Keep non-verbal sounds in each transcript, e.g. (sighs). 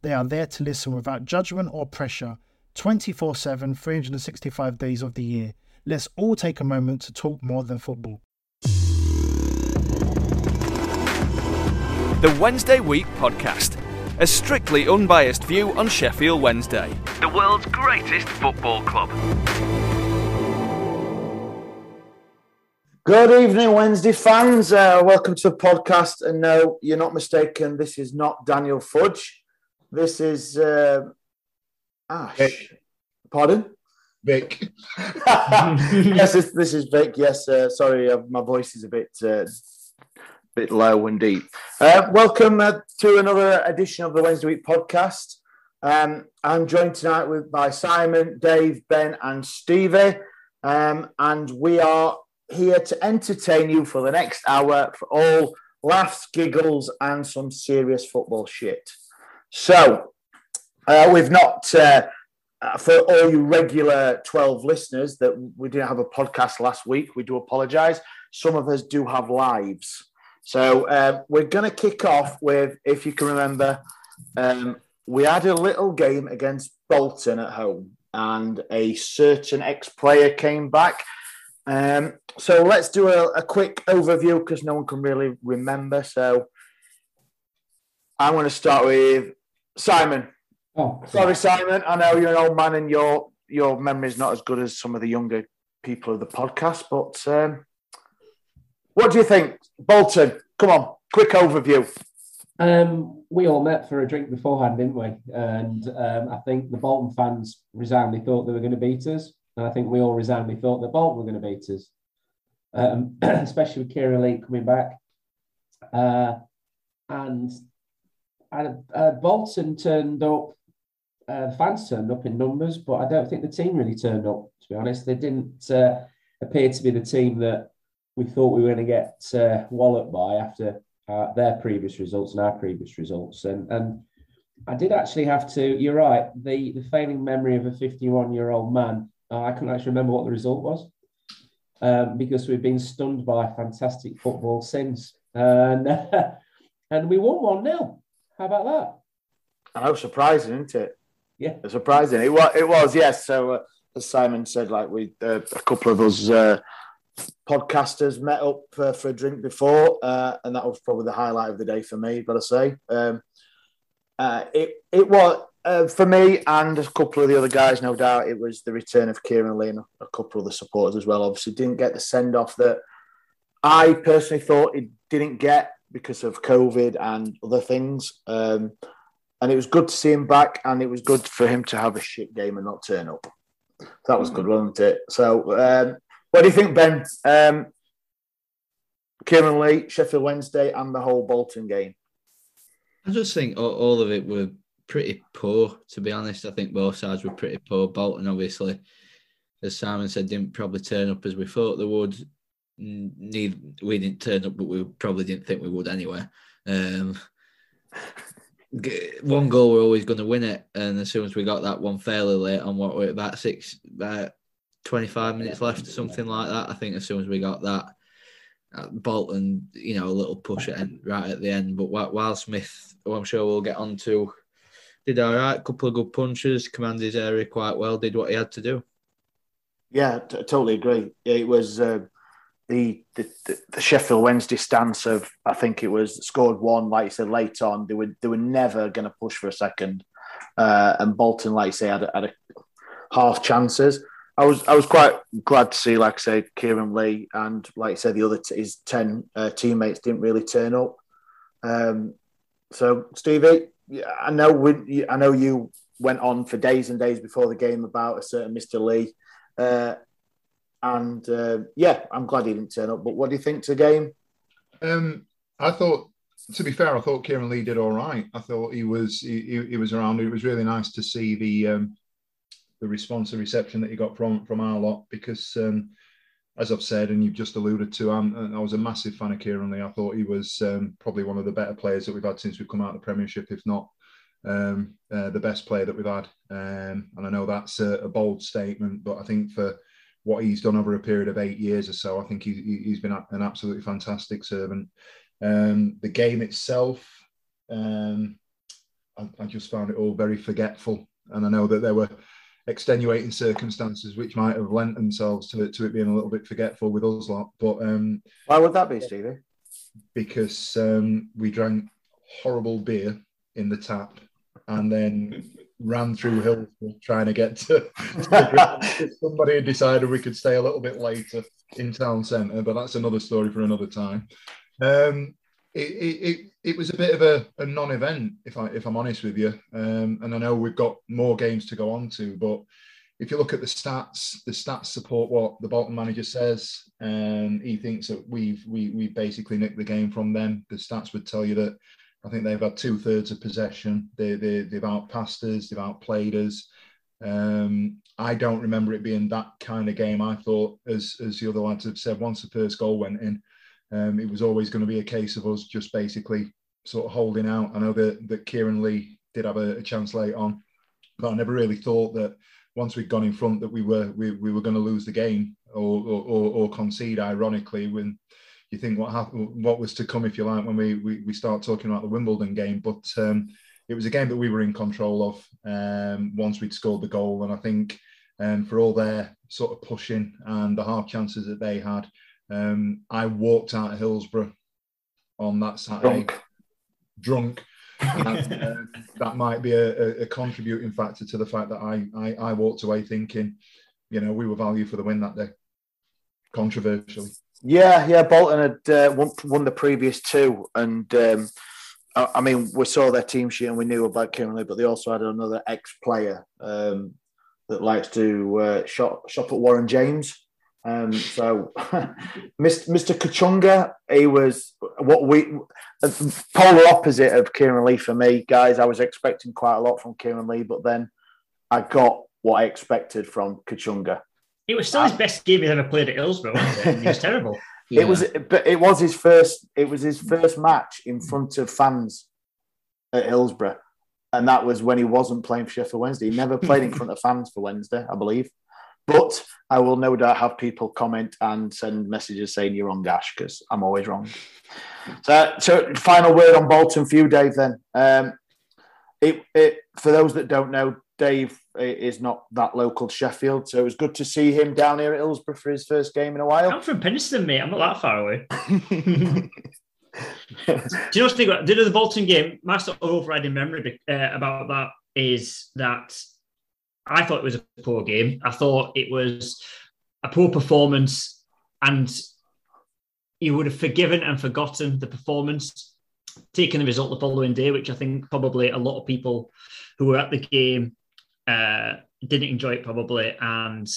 They are there to listen without judgment or pressure 24 7, 365 days of the year. Let's all take a moment to talk more than football. The Wednesday Week Podcast, a strictly unbiased view on Sheffield Wednesday, the world's greatest football club. Good evening, Wednesday fans. Uh, welcome to the podcast. And no, you're not mistaken. This is not Daniel Fudge. This is uh, Ash. Vic. Pardon? Vic. (laughs) yes, this, this is Vic. Yes, uh, sorry, uh, my voice is a bit uh, bit low and deep. Uh, welcome uh, to another edition of the Wednesday Week podcast. Um, I'm joined tonight with by Simon, Dave, Ben, and Stevie, um, and we are here to entertain you for the next hour for all laughs, giggles, and some serious football shit. So, uh, we've not, uh, uh, for all you regular 12 listeners, that we didn't have a podcast last week. We do apologise. Some of us do have lives. So, uh, we're going to kick off with, if you can remember, um, we had a little game against Bolton at home, and a certain ex player came back. Um, so, let's do a, a quick overview because no one can really remember. So, I'm going to start with Simon. Oh, Sorry, Simon. I know you're an old man and your your memory's not as good as some of the younger people of the podcast, but um, what do you think? Bolton, come on, quick overview. Um, we all met for a drink beforehand, didn't we? And um, I think the Bolton fans resoundingly thought they were going to beat us. And I think we all resoundingly thought that Bolton were going to beat us, um, (clears throat) especially with Kieran Lee coming back. Uh, and and, uh, Bolton turned up, uh, the fans turned up in numbers, but I don't think the team really turned up, to be honest. They didn't uh, appear to be the team that we thought we were going to get uh, walloped by after uh, their previous results and our previous results. And, and I did actually have to, you're right, the, the failing memory of a 51 year old man, uh, I couldn't actually remember what the result was. Um, because we've been stunned by fantastic football since. And, (laughs) and we won 1 0. How about that? I know, surprising, isn't it? Yeah. Surprising. It was, it was yes. So, uh, as Simon said, like we, uh, a couple of us uh, podcasters met up uh, for a drink before, uh, and that was probably the highlight of the day for me, got to say. Um, uh, it, it was, uh, for me and a couple of the other guys, no doubt, it was the return of Kieran Lee and a couple of the supporters as well. Obviously, didn't get the send off that I personally thought it didn't get because of COVID and other things. Um, and it was good to see him back, and it was good for him to have a shit game and not turn up. That was good, wasn't it? So, um, what do you think, Ben? Um, Kieran Lee, Sheffield Wednesday, and the whole Bolton game. I just think all, all of it were pretty poor, to be honest. I think both sides were pretty poor. Bolton, obviously, as Simon said, didn't probably turn up as we thought they would. Neither, we didn't turn up, but we probably didn't think we would anyway. Um, (laughs) one goal, we're always going to win it. And as soon as we got that one fairly late on what we're about six, about 25 minutes left something like that. I think as soon as we got that, Bolton, you know, a little push at end, right at the end. But Wildsmith, who I'm sure we'll get on to, did all right, couple of good punches, commanded his area quite well, did what he had to do. Yeah, t- totally agree. It was uh, the, the, the Sheffield Wednesday stance of I think it was scored one, like you said, late on. They were they were never going to push for a second, uh, and Bolton, like you say, had, had a half chances. I was I was quite glad to see, like I say, Kieran Lee and like I said, the other t- his ten uh, teammates didn't really turn up. Um, so Stevie, I know we, I know you went on for days and days before the game about a certain Mister Lee. Uh, and uh, yeah, I'm glad he didn't turn up. But what do you think to the game? Um, I thought, to be fair, I thought Kieran Lee did all right. I thought he was he, he was around. It was really nice to see the um, the response, the reception that he got from from our lot because. Um, as I've said, and you've just alluded to, I'm, I was a massive fan of Kieran Lee. I thought he was um, probably one of the better players that we've had since we've come out of the Premiership, if not um, uh, the best player that we've had. Um, and I know that's a, a, bold statement, but I think for what he's done over a period of eight years or so. I think he, he's been an absolutely fantastic servant. Um, the game itself, um, I, I, just found it all very forgetful, and I know that there were extenuating circumstances which might have lent themselves to it to it being a little bit forgetful with us lot. But um, why would that be, Stevie? Because um, we drank horrible beer in the tap, and then (laughs) ran through hills trying to get to, to (laughs) somebody had decided we could stay a little bit later in town centre, but that's another story for another time. Um, it, it, it, was a bit of a, a, non-event, if I if I'm honest with you. Um, and I know we've got more games to go on to, but if you look at the stats, the stats support what the Bolton manager says. and he thinks that we've we we basically nicked the game from them. The stats would tell you that I think they've had two thirds of possession. They, they, they've outpassed us, they've outplayed us. Um, I don't remember it being that kind of game. I thought, as, as the other lads have said, once the first goal went in, um, it was always going to be a case of us just basically sort of holding out. I know that, that Kieran Lee did have a, a chance late on, but I never really thought that once we'd gone in front that we were we, we were going to lose the game or, or, or concede. Ironically, when you think what happened, what was to come, if you like, when we we, we start talking about the Wimbledon game. But um, it was a game that we were in control of um, once we'd scored the goal, and I think um, for all their sort of pushing and the half chances that they had, um, I walked out of Hillsborough on that Saturday drunk. drunk. and, (laughs) uh, that might be a, a, contributing factor to the fact that I, I, I walked away thinking, you know, we were value for the win that day. Controversially. Yeah, yeah. Bolton had uh, won, won, the previous two, and um, I, I, mean, we saw their team sheet and we knew about Kieran Lee, but they also had another ex-player um, that likes to uh, shop shop at Warren James. Um, so, (laughs) Mr. Kachunga, he was what we polar opposite of Kieran Lee for me, guys. I was expecting quite a lot from Kieran Lee, but then I got what I expected from Kachunga. It was still his best game he's ever played at Hillsborough. (laughs) It? was terrible. Yeah. It was, but it was his first. It was his first match in front of fans at Hillsborough, and that was when he wasn't playing for Sheffield Wednesday. He never played in front of fans for Wednesday, I believe. But I will no doubt have people comment and send messages saying you're wrong, Gash, because I'm always wrong. So, so final word on Bolton for you, Dave. Then, um, it, it for those that don't know, Dave is not that local to Sheffield, so it was good to see him down here at Hillsborough for his first game in a while. I'm from Penistone, mate. I'm not that far away. (laughs) Do you know what's big? Did the Bolton game? My sort of overriding memory uh, about that is that I thought it was a poor game. I thought it was a poor performance, and you would have forgiven and forgotten the performance, taking the result the following day, which I think probably a lot of people who were at the game uh, didn't enjoy it probably and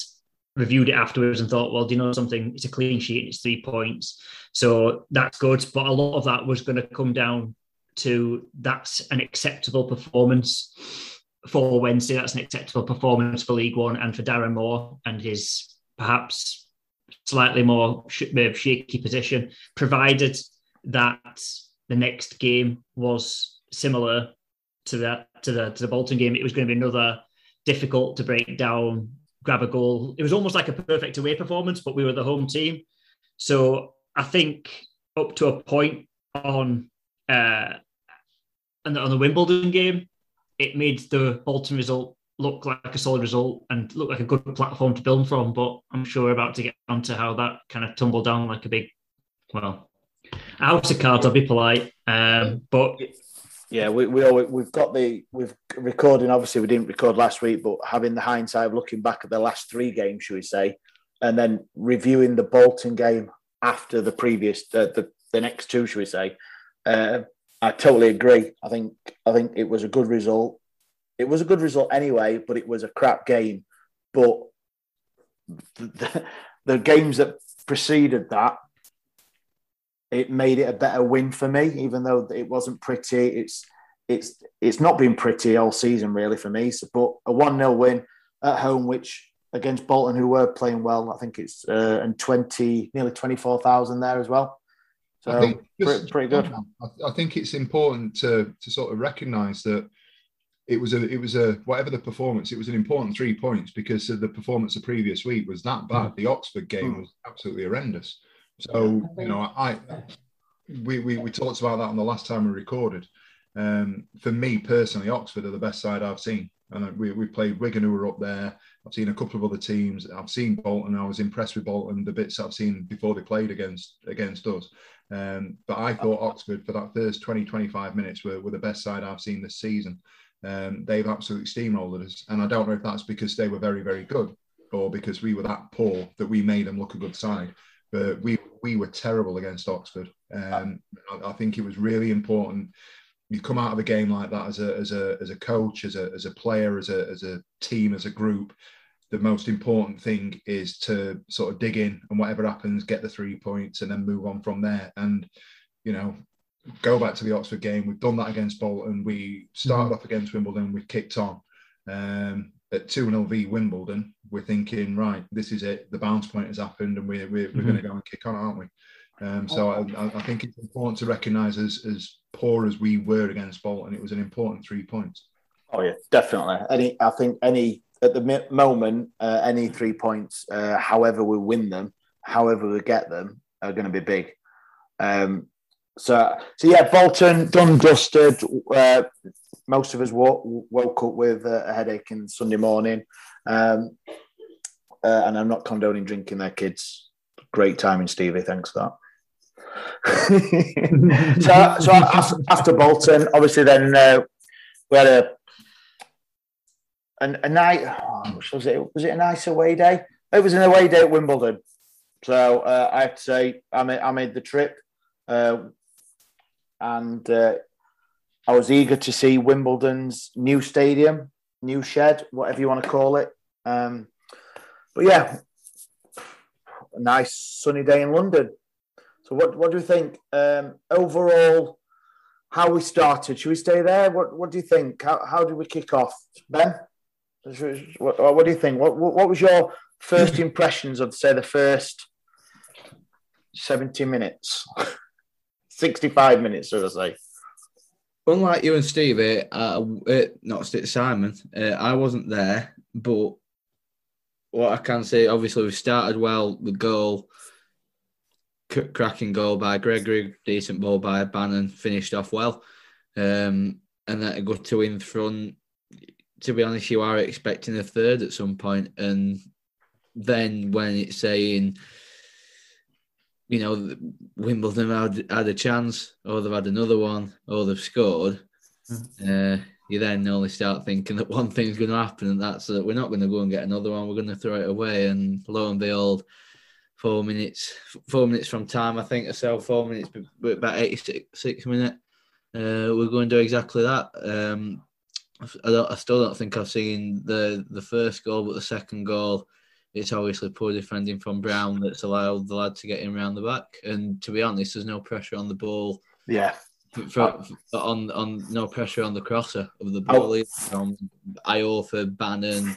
reviewed it afterwards and thought, well, do you know something? It's a clean sheet, and it's three points. So that's good. But a lot of that was going to come down to that's an acceptable performance for Wednesday. That's an acceptable performance for League One and for Darren Moore and his perhaps slightly more shaky position, provided that the next game was similar to that to the to the Bolton game. It was going to be another difficult to break down grab a goal. It was almost like a perfect away performance, but we were the home team. So I think up to a point on uh, on the, on the Wimbledon game, it made the Bolton result look like a solid result and look like a good platform to build from. But I'm sure we're about to get onto how that kind of tumbled down like a big, well, house of cards. I'll be polite, um, but Yeah, we we always, we've got the we've recording. Obviously, we didn't record last week, but having the hindsight of looking back at the last three games, should we say, and then reviewing the Bolton game after the previous the the, the next two, should we say? Uh, I totally agree. I think I think it was a good result. It was a good result anyway, but it was a crap game. But the, the games that preceded that it made it a better win for me, even though it wasn't pretty. It's it's it's not been pretty all season really for me. So, but a one 0 win at home, which against Bolton, who were playing well, I think it's uh, and twenty nearly twenty four thousand there as well. So I think pretty, pretty good. I, think it's important to to sort of recognise that it was a it was a whatever the performance, it was an important three points because the performance the previous week was that bad. The Oxford game was absolutely horrendous. So you know, I we, we we talked about that on the last time we recorded. Um, for me personally, Oxford are the best side I've seen, and we we played Wigan who were up there. I've seen a couple of other teams. I've seen Bolton. I was impressed with Bolton. The bits I've seen before they played against against us. Um, but I thought Oxford for that first 20, 25 minutes were, were the best side I've seen this season. Um, they've absolutely steamrolled us. And I don't know if that's because they were very, very good or because we were that poor that we made them look a good side. But we, we were terrible against Oxford. Um, I, I think it was really important. You come out of a game like that as a, as a, as a coach, as a, as a player, as a, as a team, as a group, the most important thing is to sort of dig in and whatever happens, get the three points and then move on from there. And, you know, go back to the Oxford game. We've done that against Bolton. We started off against Wimbledon. We kicked on. Um, at 2 0 v Wimbledon, we're thinking, right, this is it. The bounce point has happened and we're, we're, we're going to go and kick on, aren't we? Um, so I, I think it's important to recognise as, as poor as we were against Bolton, it was an important three points. Oh yeah, definitely. Any, I think any at the moment, uh, any three points, uh, however we win them, however we get them, are going to be big. Um, so, so yeah, Bolton done dusted. Uh, most of us woke, woke up with a headache in Sunday morning, um, uh, and I'm not condoning drinking their kids. Great timing, Stevie. Thanks for that. (laughs) so, so after, Bolton, obviously, then uh, we had a a, a night. Oh, was it? Was it a nice away day? It was an away day at Wimbledon. So uh, I have to say, I made, I made the trip, uh, and uh, I was eager to see Wimbledon's new stadium, new shed, whatever you want to call it. Um, but yeah, a nice sunny day in London. So what what do you think um, overall? How we started? Should we stay there? What what do you think? How how did we kick off, Ben? What, what do you think? What, what what was your first (laughs) impressions of say the first seventy minutes, (laughs) sixty five minutes, should I say? Unlike you and Stevie, uh, uh, not Steve, Simon, uh, I wasn't there, but what I can say, obviously, we started well with goal, c- cracking goal by Gregory, decent ball by Bannon, finished off well, um, and then to two in front. To be honest, you are expecting a third at some point, and then when it's saying, you know, Wimbledon had, had a chance, or they've had another one, or they've scored, uh, you then only start thinking (laughs) that one thing's going to happen, and that's that we're not going to go and get another one. We're going to throw it away, and lo and behold, four minutes, four minutes from time, I think, or so, four minutes, but about eighty-six minutes, uh, we're going to do exactly that. Um, I, don't, I still don't think I've seen the the first goal, but the second goal, it's obviously poor defending from Brown that's allowed the lad to get in around the back. And to be honest, there's no pressure on the ball. Yeah. For, for, for- on on no pressure on the crosser of the ball either from Iorfa, Bannon.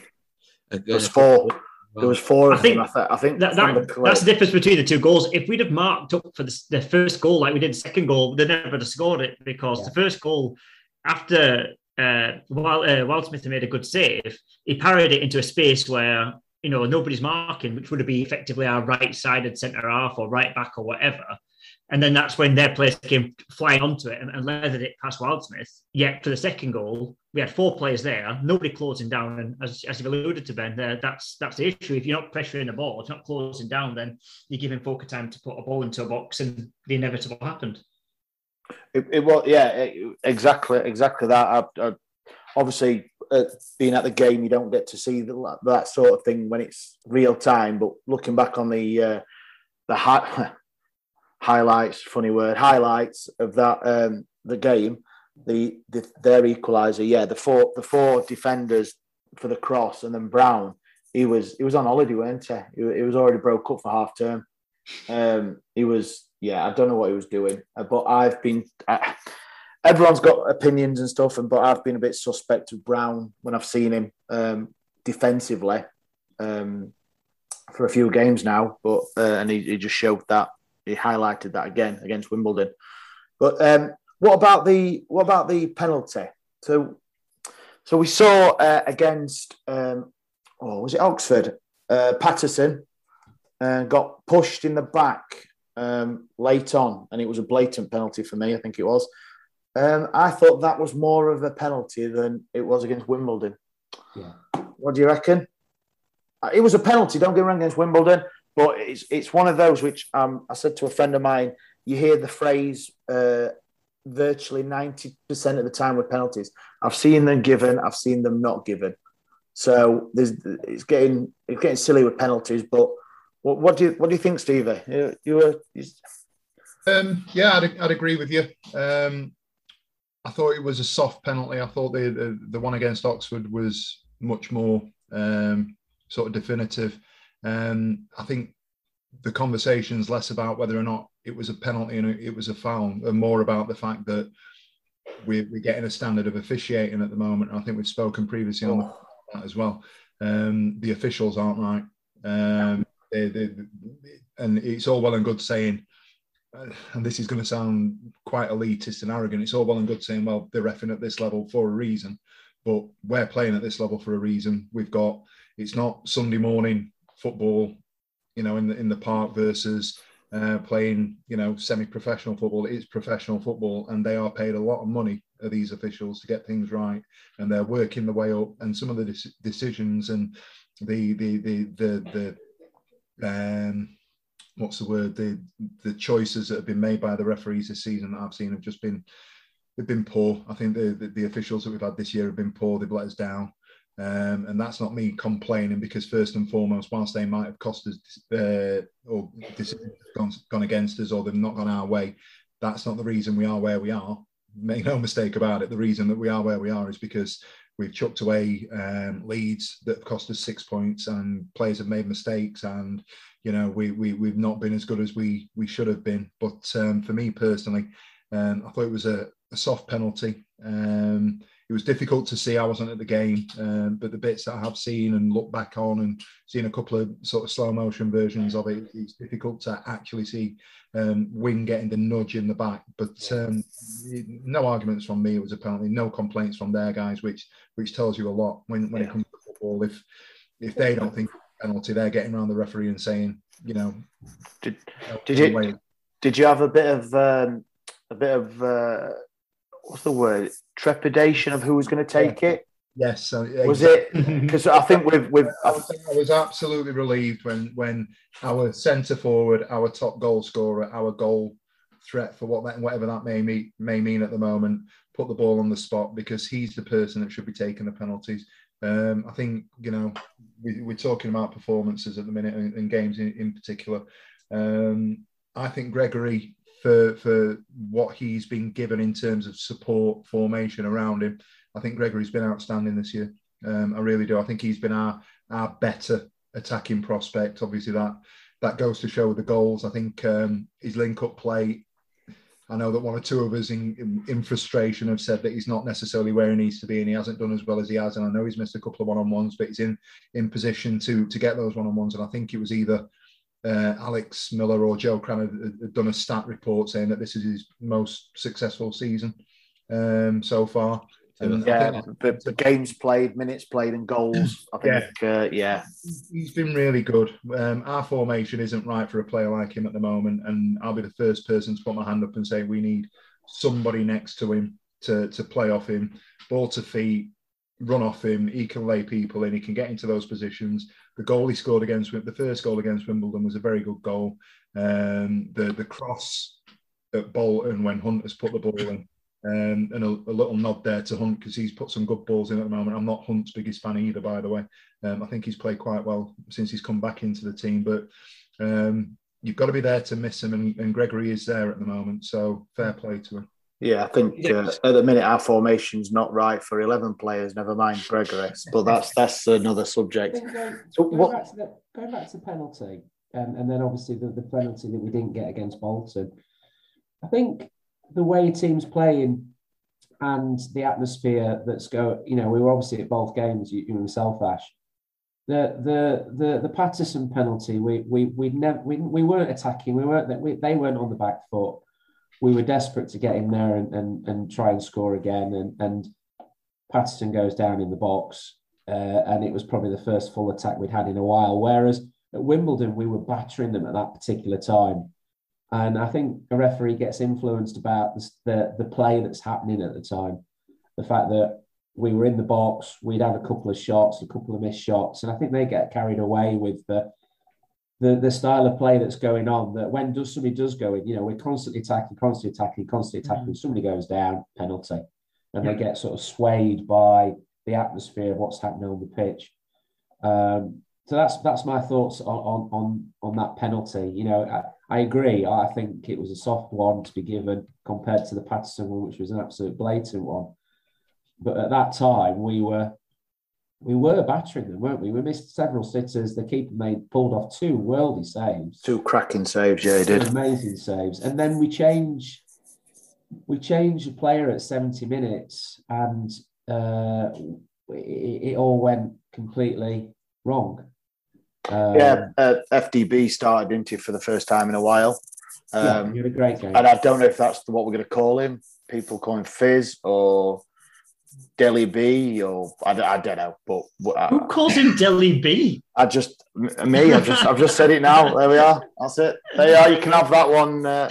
There was four. There was four I think. I, think That, from that, the that's the difference between the two goals. If we'd have marked up for the, the first goal like we did the second goal, they never would have scored it because the first goal, after uh, while uh, Wildsmith made a good save, he parried it into a space where you know, nobody's marking, which would be effectively our right-sided centre half or right back or whatever. And then that's when their players came flying onto it and, and leathered it past Wildsmith. Yet for the second goal, we had four players there, nobody closing down. And as, as you've alluded to, Ben, uh, that's that's the issue. If you're not pressuring the ball, if you're not closing down, then you're giving Foker time to put a ball into a box, and the inevitable happened. It, it was, yeah, it, exactly, exactly that. I, I, obviously, uh, being at the game, you don't get to see the, that sort of thing when it's real time. But looking back on the uh, the hi- (laughs) highlights, funny word, highlights of that um, the game, the, the their equaliser, yeah, the four the four defenders for the cross, and then Brown, he was he was on holiday, weren't he? He, he was already broke up for half term. Um, he was, yeah, I don't know what he was doing, but I've been. Uh, everyone's got opinions and stuff, and but I've been a bit suspect of Brown when I've seen him um, defensively um, for a few games now. But uh, and he, he, just showed that he highlighted that again against Wimbledon. But um, what about the what about the penalty? So so we saw uh, against um, oh was it Oxford uh, Paterson uh, got pushed in the back um, late on, and it was a blatant penalty for me. I think it was. Um, I thought that was more of a penalty than it was against Wimbledon. Yeah. What do you reckon? Uh, it was a penalty. Don't get me wrong against Wimbledon, but it's it's one of those which um, I said to a friend of mine. You hear the phrase uh, virtually ninety percent of the time with penalties. I've seen them given. I've seen them not given. So there's it's getting it's getting silly with penalties. But what, what do you what do you think, Stevie? You, you were. You... Um, yeah, I'd, I'd agree with you. Um, I thought it was a soft penalty. I thought the the, the one against Oxford was much more um, sort of definitive. Um, I think the conversation's less about whether or not it was a penalty and it was a foul, and more about the fact that we're, we're getting a standard of officiating at the moment. I think we've spoken previously on oh. that as well. Um, the officials aren't right. Um, they, they, and it's all well and good saying and this is going to sound quite elitist and arrogant. It's all well and good saying, well, they're refing at this level for a reason, but we're playing at this level for a reason. We've got it's not Sunday morning football, you know, in the in the park versus uh, playing, you know, semi-professional football. It's professional football, and they are paid a lot of money of these officials to get things right, and they're working the way up. And some of the decisions and the the the the the um, what's the word the the choices that have been made by the referees this season that I've seen have just been they've been poor. I think the, the, the officials that we've had this year have been poor. They've let us down. Um, and that's not me complaining because first and foremost, whilst they might have cost us uh, or gone, gone against us or they've not gone our way, that's not the reason we are where we are. Make no mistake about it. The reason that we are where we are is because we've chucked away um, leads that have cost us six points and players have made mistakes and you know we, we we've not been as good as we we should have been. But um, for me personally um, i thought it was a, a soft penalty. Um, it was difficult to see. I wasn't at the game um, but the bits that i have seen and looked back on and seen a couple of sort of slow motion versions of it it's difficult to actually see um, wing getting the nudge in the back. But um, no arguments from me. It was apparently no complaints from their guys which which tells you a lot when when yeah. it comes to football. If if they don't think penalty. They're getting around the referee and saying, you know, did, did you did you have a bit of um, a bit of uh, what's the word trepidation of who was going to take yeah. it? Yes, so, was it because I think we've we've (laughs) I, I was absolutely relieved when when our centre forward, our top goal scorer, our goal threat for what that whatever that may mean may mean at the moment, put the ball on the spot because he's the person that should be taking the penalties. Um, I think you know we, are talking about performances at the minute and, and games in, in particular. Um, I think Gregory for for what he's been given in terms of support formation around him. I think Gregory's been outstanding this year. Um, I really do. I think he's been our our better attacking prospect. Obviously that that goes to show the goals. I think um, his link up play I know that one or two of us in, in, in, frustration have said that he's not necessarily where he needs to be and he hasn't done as well as he has. And I know he's missed a couple of one-on-ones, but he's in in position to to get those one-on-ones. And I think it was either uh, Alex Miller or Joe Crann had, done a stat report saying that this is his most successful season um, so far. And Yeah, think the games played, minutes played, and goals. (clears throat) I think, uh, yeah. he's been really good. Um, our formation isn't right for a player like him at the moment, and I'll be the first person to put my hand up and say we need somebody next to him to to play off him, ball to feet, run off him. He can lay people in. He can get into those positions. The goal he scored against the first goal against Wimbledon was a very good goal. Um, the the cross at Bolton when Hunt has put the ball in. Um, and a, a little nod there to Hunt because he's put some good balls in at the moment. I'm not Hunt's biggest fan either, by the way. Um, I think he's played quite well since he's come back into the team, but um, you've got to be there to miss him, and, and Gregory is there at the moment. So fair play to him. Yeah, I think uh, at the minute our formation's not right for eleven players. Never mind Gregory, but that's that's another subject. Going, So going what? back to the going back to the penalty, um, and then obviously the, the penalty that we didn't get against Bolton. I think the way teams playing and the atmosphere that's go, you know, we were obviously at both games, you, you yourself, Ash. The the the the Paterson penalty, we we we never we, we weren't attacking, we weren't we, they weren't on the back foot. We were desperate to get in there and and, and try and score again, and and Paterson goes down in the box, uh, and it was probably the first full attack we'd had in a while. Whereas at Wimbledon, we were battering them at that particular time. And I think a referee gets influenced about the, the, the play that's happening at the time. The fact that we were in the box, we'd had a couple of shots, a couple of missed shots, and I think they get carried away with the the, the style of play that's going on. That when does somebody does go in, you know, we're constantly attacking, constantly attacking, constantly attacking. Somebody goes down, penalty, and they get sort of swayed by the atmosphere of what's happening on the pitch. Um, so that's that's my thoughts on on on, on that penalty. You know, I, agree. I think it was a soft one to be given compared to the Paterson one, which was an absolute blatant one. But at that time, we were we were battering them, weren't we? We missed several sitters. The keeper made pulled off two worldy saves, Two cracking saves, yeah, he did. amazing saves, and then we change we change a player at seventy minutes, and uh, it, it all went completely wrong. Um, yeah, uh, FDB started, didn't for the first time in a while. yeah, Um, you had a great game. and I don't know if that's what we're going to call him. People call him Fizz or Delhi B or I, don't- I don't know. But Who I, calls him Delhi B? I just me. I just I've just said it now. There we are. That's it. There you are. You can have that one. Uh,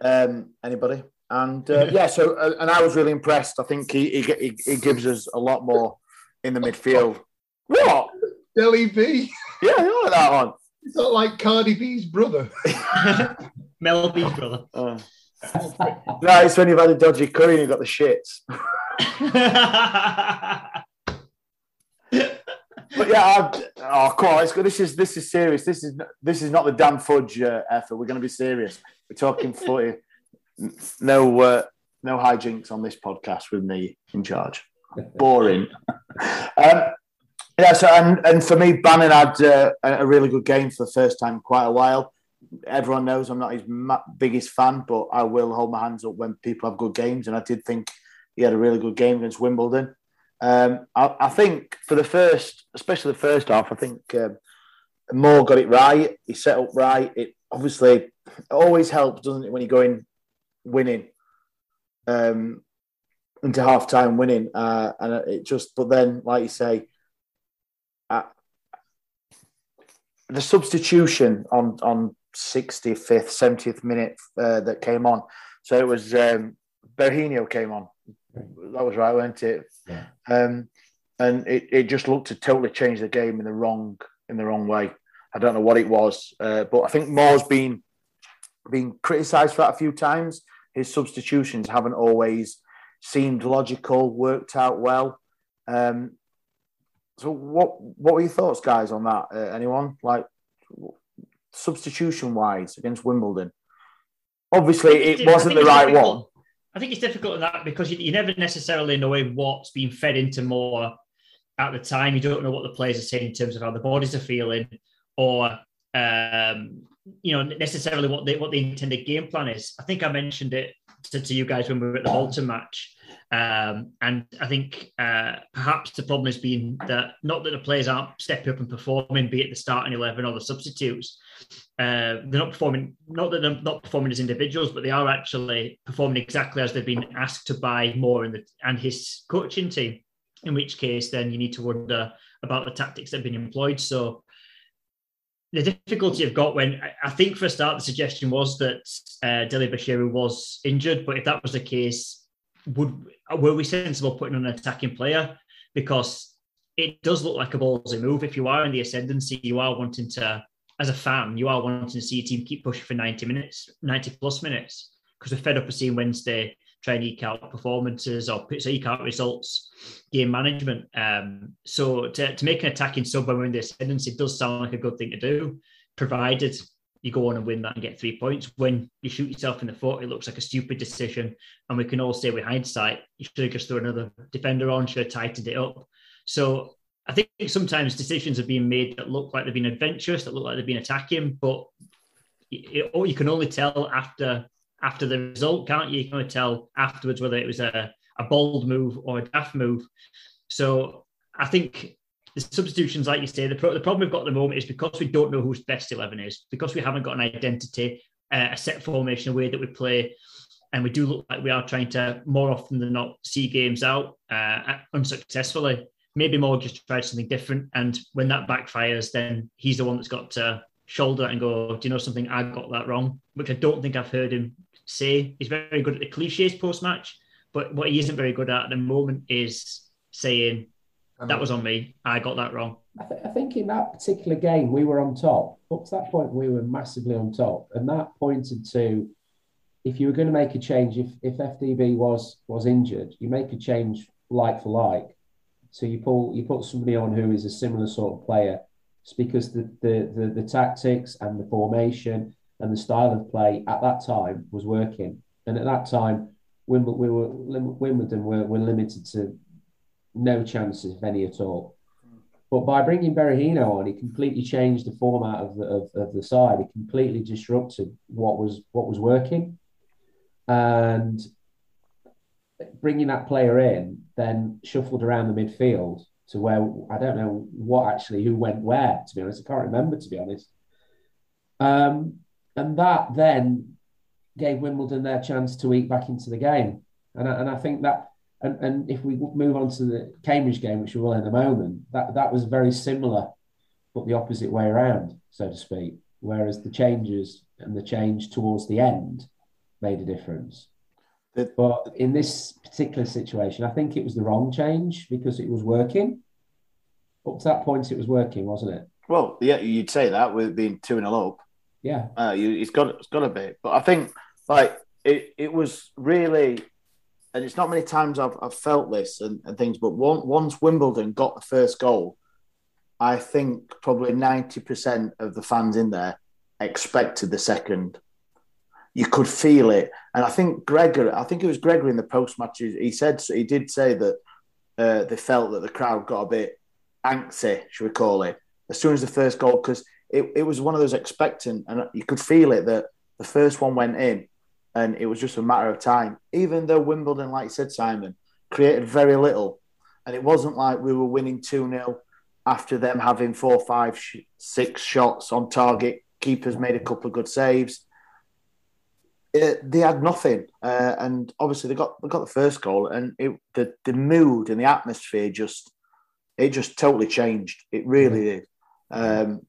um, anybody? And uh, yeah, so uh, and I was really impressed. I think he, he he he gives us a lot more in the midfield. What? Delhi B. Yeah, I like that one. Is that like Cardi B's brother? (laughs) Mel B's brother. Uh, no, it's when you've had a dodgy curry and you've got the shits. But yeah, I, oh, come on, let's go. This is this is serious. This is this is not the Dan Fudge uh, effort. We're going to be serious. We're talking footy. No, uh, no hijinks on this podcast with me in charge. Boring. (laughs) um, yeah. So and and for me, Bannon had uh, a really good game for the first time in quite a while. Everyone knows I'm not his biggest fan, but I will hold my hands up when people have good games, and I did think he had a really good game against Wimbledon. Um, I, I think for the first, especially the first half, I think um, Moore got it right. He set up right. It obviously it always helps, doesn't it, when you're going winning um, into half time winning, uh, and it just. But then, like you say, uh, the substitution on on 65th, 70th minute uh, that came on. So it was um, came on. That was right, wasn't it? Yeah. Um, and it, it just looked to totally change the game in the wrong in the wrong way. I don't know what it was, uh, but I think Moore's been been criticised for that a few times. His substitutions haven't always seemed logical, worked out well. Um, so, what what were your thoughts, guys, on that? Uh, anyone like substitution wise against Wimbledon? Obviously, it wasn't the right difficult. one. I think it's difficult in that because you, you never necessarily know what's being fed into Moore at the time. You don't know what the players are saying in terms of how the bodies are feeling, or um, you know necessarily what they what the intended game plan is. I think I mentioned it to, to you guys when we were at the Bolton match. Um, and I think uh, perhaps the problem has been that not that the players aren't stepping up and performing, be it the starting eleven or the substitutes. Uh, they're not performing. Not that they're not performing as individuals, but they are actually performing exactly as they've been asked to by Moore in the and his coaching team. In which case, then you need to wonder about the tactics that have been employed. So the difficulty I've got when I think for a start the suggestion was that uh, Dele-Bashiru was injured, but if that was the case, would were we sensible putting on an attacking player because it does look like a ballsy move. If you are in the ascendancy, you are wanting to, as a fan, you are wanting to see a team keep pushing for ninety minutes, ninety plus minutes, because we're fed up of seeing Wednesday try and eke out performances or eke out results, game management. Um, so to, to make an attacking sub when we're in the ascendancy does sound like a good thing to do, provided you go on and win that and get three points. When you shoot yourself in the foot, it looks like a stupid decision. And we can all say with hindsight, you should have just thrown another defender on, should have tightened it up. So I think sometimes decisions are being made that look like they've been adventurous, that look like they've been attacking, but it, or oh, you can only tell after after the result, can't you? You can only tell afterwards whether it was a, a bold move or a daft move. So I think the substitutions, like you say, the, pro- the problem we've got at the moment is because we don't know whose best 11 is, because we haven't got an identity, uh, a set formation, a way that we play. And we do look like we are trying to Moore often than not see games out uh, unsuccessfully. Maybe more just try something different. And when that backfires, then he's the one that's got to shoulder and go, Do you know something? I got that wrong, which I don't think I've heard him say. He's very good at the cliches post match, but what he isn't very good at at the moment is saying, That was on me. I got that wrong. I, th- I, think in that particular game, we were on top. Up to that point, we were massively on top. And that pointed to if you were going to make a change, if, if FDB was was injured, you make a change like for like. So you pull you put somebody on who is a similar sort of player. It's because the the the, the tactics and the formation and the style of play at that time was working. And at that time, Wimbledon, we were, Wimbledon were, were limited to no chances, if any at all. But by bringing Berahino on, he completely changed the format of the of, of the side. He completely disrupted what was what was working, and bringing that player in then shuffled around the midfield to where I don't know what actually who went where. To be honest, I can't remember. To be honest, um, and that then gave Wimbledon their chance to eat back into the game. And I, and I think that, and, and if we move on to the Cambridge game, which we will in a moment, that, that was very similar, but the opposite way around, so to speak. Whereas the changes and the change towards the end made a difference. but in this particular situation, I think it was the wrong change because it was working. Up to that point, it was working, wasn't it? Well, yeah, you'd say that with being 2 and a up. Yeah, uh, you, it's got it's got a bit, but I think like it, it was really, and it's not many times I've, I've felt this and, and things, but one, once Wimbledon got the first goal, I think probably ninety percent of the fans in there expected the second. You could feel it, and I think Gregor, I think it was Gregor in the post match. He said he did say that uh, they felt that the crowd got a bit antsy, should we call it, as soon as the first goal because it, it was one of those expectant, and you could feel it that the first one went in, and it was just a matter of time. Even though Wimbledon, like you said, Simon, created very little, and it wasn't like we were winning 2 0 after them having four, five, six shots on target. Keepers made a couple of good saves. It, they had nothing, uh, and obviously they got they got the first goal, and it, the the mood and the atmosphere just it just totally changed. It really did. Um,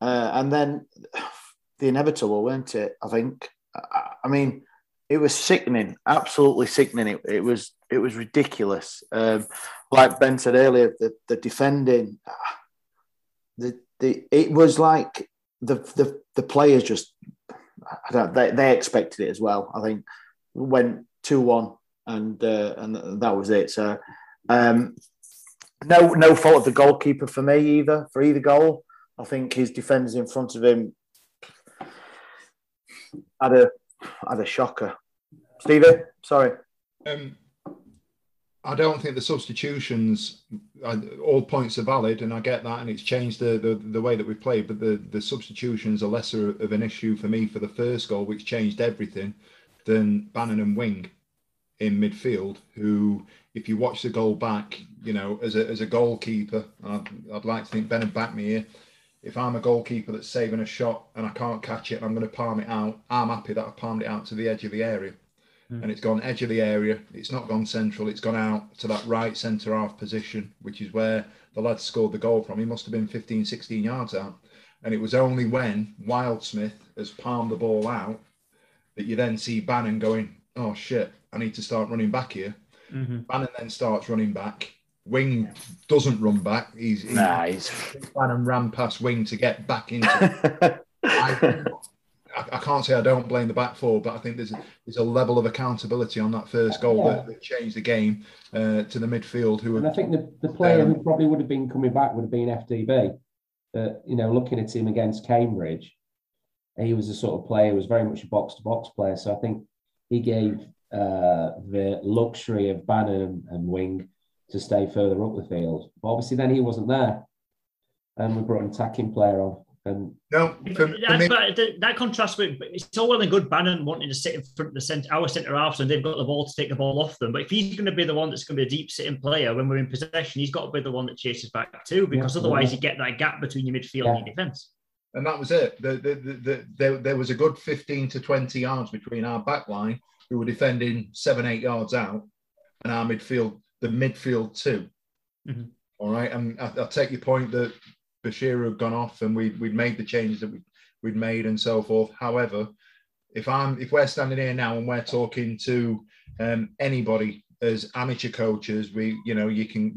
uh, and then the inevitable, weren't it? I think. I, mean, it was sickening, absolutely sickening. It, it was it was ridiculous. Um, like Ben said earlier, the, the defending, the the it was like the the the players just they, they expected it as well. I think went two one and uh, and that was it. So um, no no fault of the goalkeeper for me either for either goal. I think his defenders in front of him had a had a shocker. Stevie, sorry. Um, I don't think the substitutions, all points are valid, and I get that, and it's changed the, the, the way that we played. But the, the substitutions are lesser of an issue for me for the first goal, which changed everything, than Bannon and Wing. in midfield who, if you watch the goal back, you know, as a, as a goalkeeper, I'd, I'd like to think Ben would back me here. If I'm a goalkeeper that's saving a shot and I can't catch it and I'm going to palm it out, I'm happy that I palmed it out to the edge of the area. And it's gone edge of the area. It's not gone central. It's gone out to that right centre half position, which is where the lad scored the goal from. He must have been 15, 16 yards out. And it was only when Wildsmith has palmed the ball out that you then see Bannon going, oh shit, I need to start running back here. Mhm. Bannon then starts running back. Wing doesn't run back. He's, he's Nah, he's- Bannon ran past Wing to get back into. (laughs) I, I, I can't say I don't blame the back four, but I think there's a, there's a level of accountability on that first goal Yeah. that, that changed the game uh, to the midfield. Who And I think the, the player Um, who probably would have been coming back would have been FDB. But, you know, looking at him against Cambridge, he was a sort of player who was very much a box to box player. So I think he gave uh, the luxury of Bannon and Wing to stay further up the field. But obviously, then he wasn't there. And we brought an attacking player on. And no, That's, but th- that contrasts with it's all well and good Bannon wanting to sit in front of the centre, our centre half, and they've got the ball to take the ball off them. But if he's going to be the one that's going to be a deep sitting player when we're in possession, he's got to be the one that chases back too, because Yeah. otherwise you get that gap between your midfield and your defence. and that was it. The, the, the, the, there, there was a good 15 to 20 yards between our back line, who were defending seven, eight yards out, and our midfield, the midfield 2 Mhm. All right. And I, I take your point that Bashir had gone off and we, we'd made the changes that we, we'd made and so forth. However, if I'm if we're standing here now and we're talking to um, anybody as amateur coaches, we you know you can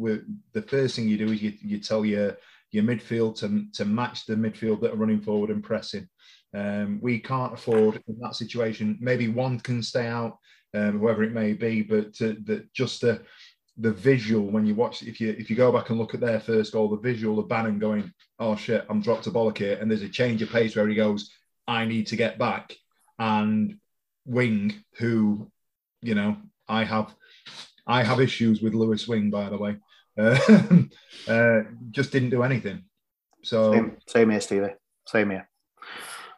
the first thing you do is you, you tell your your midfield to to match the midfield that are running forward and pressing. Um, we can't afford in that situation. Maybe one can stay out, um, whoever it may be, but to, the, just the the visual when you watch if you if you go back and look at their first goal, the visual of Bannon going, oh shit, I'm dropped a bollock here, and there's a change of pace where he goes, I need to get back, and Wing, who, you know, I have I have issues with Lewis Wing, by the way, (laughs) uh, uh, just didn't do anything. So Same, same here, Stevie. Same here.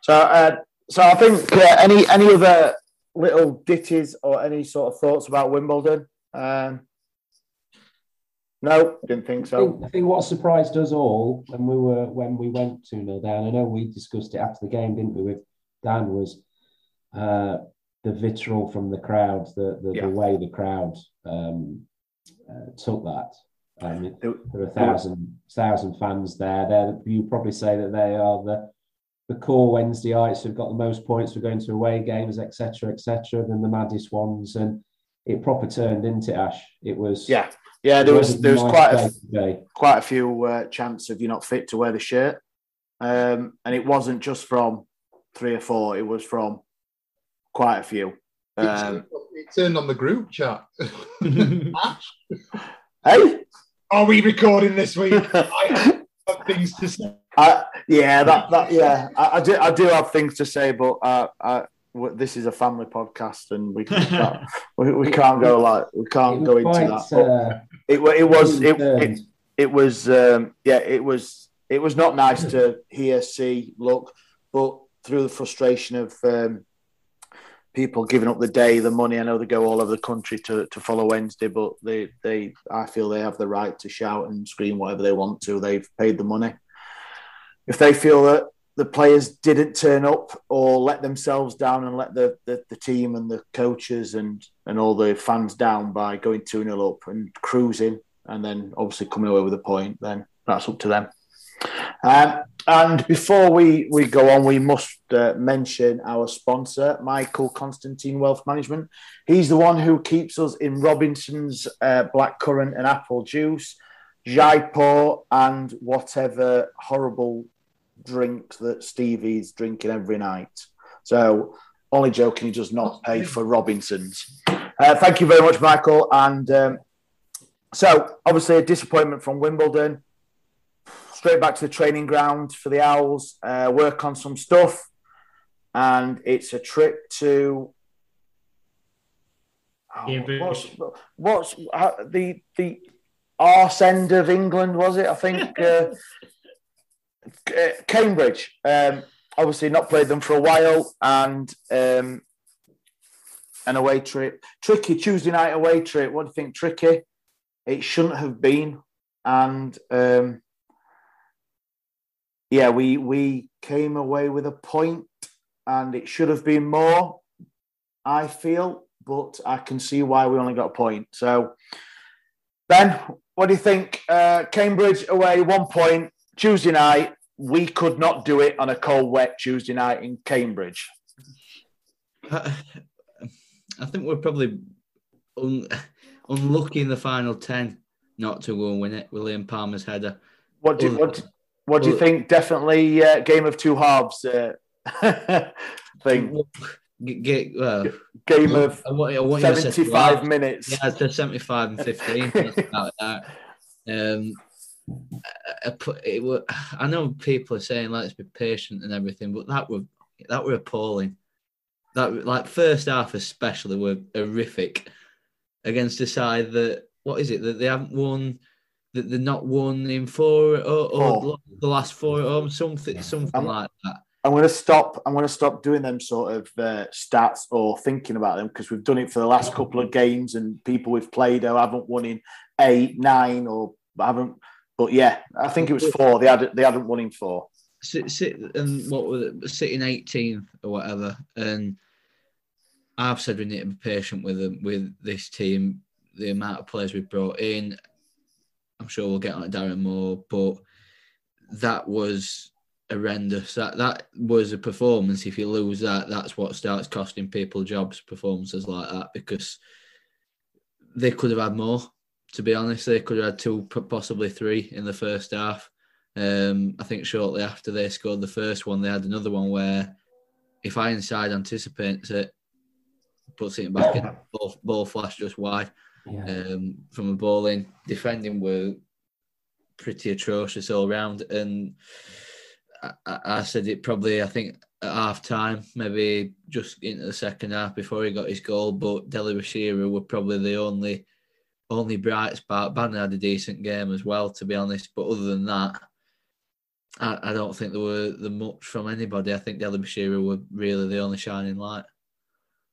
So, uh, so I think any any other little ditties or any sort of thoughts about Wimbledon? Um, no, didn't think I so. think, I think what surprised us all when we were when we went 2 0 down, I know we discussed it after the game, didn't we, with Dan, was uh, the vitriol from the crowd, the, the, Yeah. the way the crowd um, uh, took that. Um, There- there were a thousand, thousand fans there. They're, you probably say that they are the the core Wednesdayites who've got the most points for going to away games, etc., etc., than the maddest ones. And it proper turned, didn't it, Ash? It was Yeah, yeah. There was there was quite a quite a few uh, chants of you're not fit to wear the shirt, um, and it wasn't just from three or four. It was from quite a few. Um, it turned on the group chat. (laughs) hey, are we recording this week? (laughs) I have things to say. I, yeah, that that yeah, I, I do I do have things to say, but uh, I, w- this is a family podcast, and we (laughs) can't, we, we can't go like we can't go into quite, that. Uh, it wa- it was it, it it was um, yeah it was it was not nice to hear, see, look, but through the frustration of um, people giving up the day, the money. I know they go all over the country to, to follow Wednesday, but they they I feel they have the right to shout and scream whatever they want to. They've paid the money. If they feel that the players didn't turn up or let themselves down and let the, the, the team and the coaches and, and all the fans down by going 2 0 up and cruising and then obviously coming away with a point, then that's up to them. Um, and before we, we go on, we must uh, mention our sponsor, Michael Constantine Wealth Management. He's the one who keeps us in Robinson's uh, blackcurrant and apple juice, Jaipur, and whatever horrible drink that Stevie's drinking every night. So, only joking, he does not pay for Robinson's. Uh, thank you very much, Michael. And um, so, obviously, a disappointment from Wimbledon. Straight back to the training ground for the Owls, uh, work on some stuff. And it's a trip to. Oh, what's what's uh, the the arse end of England? Was it? I think uh, uh, (laughs) Cambridge. Um, obviously, not played them for a while, and um, an away trip. Tricky Tuesday night away trip. What do you think? Tricky. It shouldn't have been, and um, yeah, we we came away with a point, and it should have been more. I feel, but I can see why we only got a point. So, Ben, what do you think? Uh, Cambridge away, one point. Tuesday night, we could not do it on a cold, wet Tuesday night in Cambridge. I, I think we're probably un, unlucky in the final 10 not to go and win it. William Palmer's header. What do you, what, what do you think? Definitely uh, game of two halves uh, (laughs) thing. Get, well, game of I want, I want 75 minutes. Yeah, it's 75 and 15. about that. (laughs) Um, I, it (sighs) I know people are saying let's be patient and everything, but that were that were appalling. That like first half especially were horrific against a side that what is it that they haven't won that they're not won in four or, or four. the last four or something something I'm, like that. I'm going to stop. I'm going to stop doing them sort of uh, stats or thinking about them because we've done it for the last couple of games and people we've played who haven't won in eight, nine, or haven't but yeah, I think it was four. They had they hadn't won in four. Sit, sit and what was it? Sitting 18th or whatever. And I've said we need to be patient with them with this team. The amount of players we've brought in. I'm sure we'll get on it, Darren Moore, but that was horrendous. That that was a performance. If you lose that, that's what starts costing people jobs. Performances like that because they could have had more to be honest. They could have had two, possibly three in the first half. Um, I think shortly after they scored the first one, they had another one where if Ironside anticipates it, puts it back in, ball, ball flash just wide yeah. um, from a ball in. Defending were pretty atrocious all round. And I, I, said it probably, I think, at half time, maybe just into the second half before he got his goal. But Dele-Bashiru were probably the only only bright spot. Banner had a decent game as well, to be honest. But other than that, I, I don't think there were the much from anybody. I think Dele-Bashiru were really the only shining light.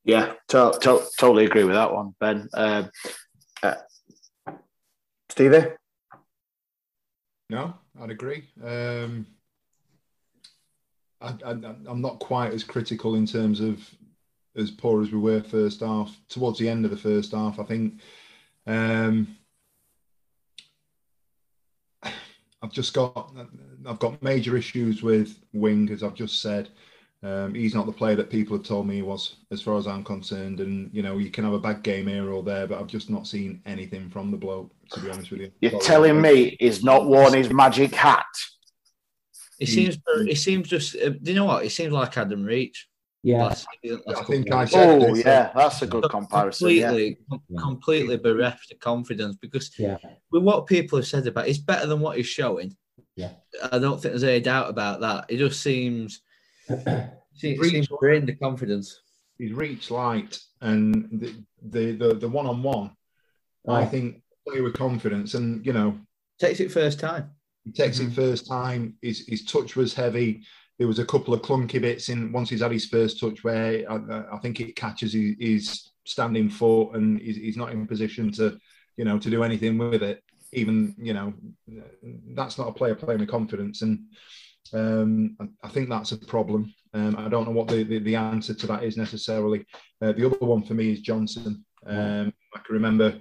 Yeah, to, to, totally agree with that one, Ben. Um, uh, Stevie? No, I'd agree. Um, I, I, I'm not quite as critical in terms of as poor as we were first half. Towards the end of the first half, I think um, I've just got I've got major issues with Wing, as I've just said. Um, he's not the player that people have told me he was, as far as I'm concerned. And you know, you can have a bad game here or there, but I've just not seen anything from the bloke. To be honest with you, you're telling me he's not worn his magic hat. It seems. It seems just. Uh, do you know what? It seems like Adam Reach. Yeah, I think I said. Oh, yeah, that's a good comparison. Completely, yeah. completely bereft of confidence because yeah. with what people have said about, it's better than what he's showing. Yeah, I don't think there's any doubt about that. It just seems, (clears throat) seems, seems drained the confidence. He's reached light, and the the the, the one on one, I think play with confidence, and you know, takes it first time. He takes mm-hmm. it first time. His his touch was heavy there was a couple of clunky bits in once he's had his first touch where I, I think it catches his, his standing foot and he's, he's, not in position to, you know, to do anything with it. Even you know, that's not a player playing with confidence, and um, I think that's a problem. Um, I don't know what the, the, the, answer to that is necessarily. Uh, the other one for me is Johnson. Um, I can remember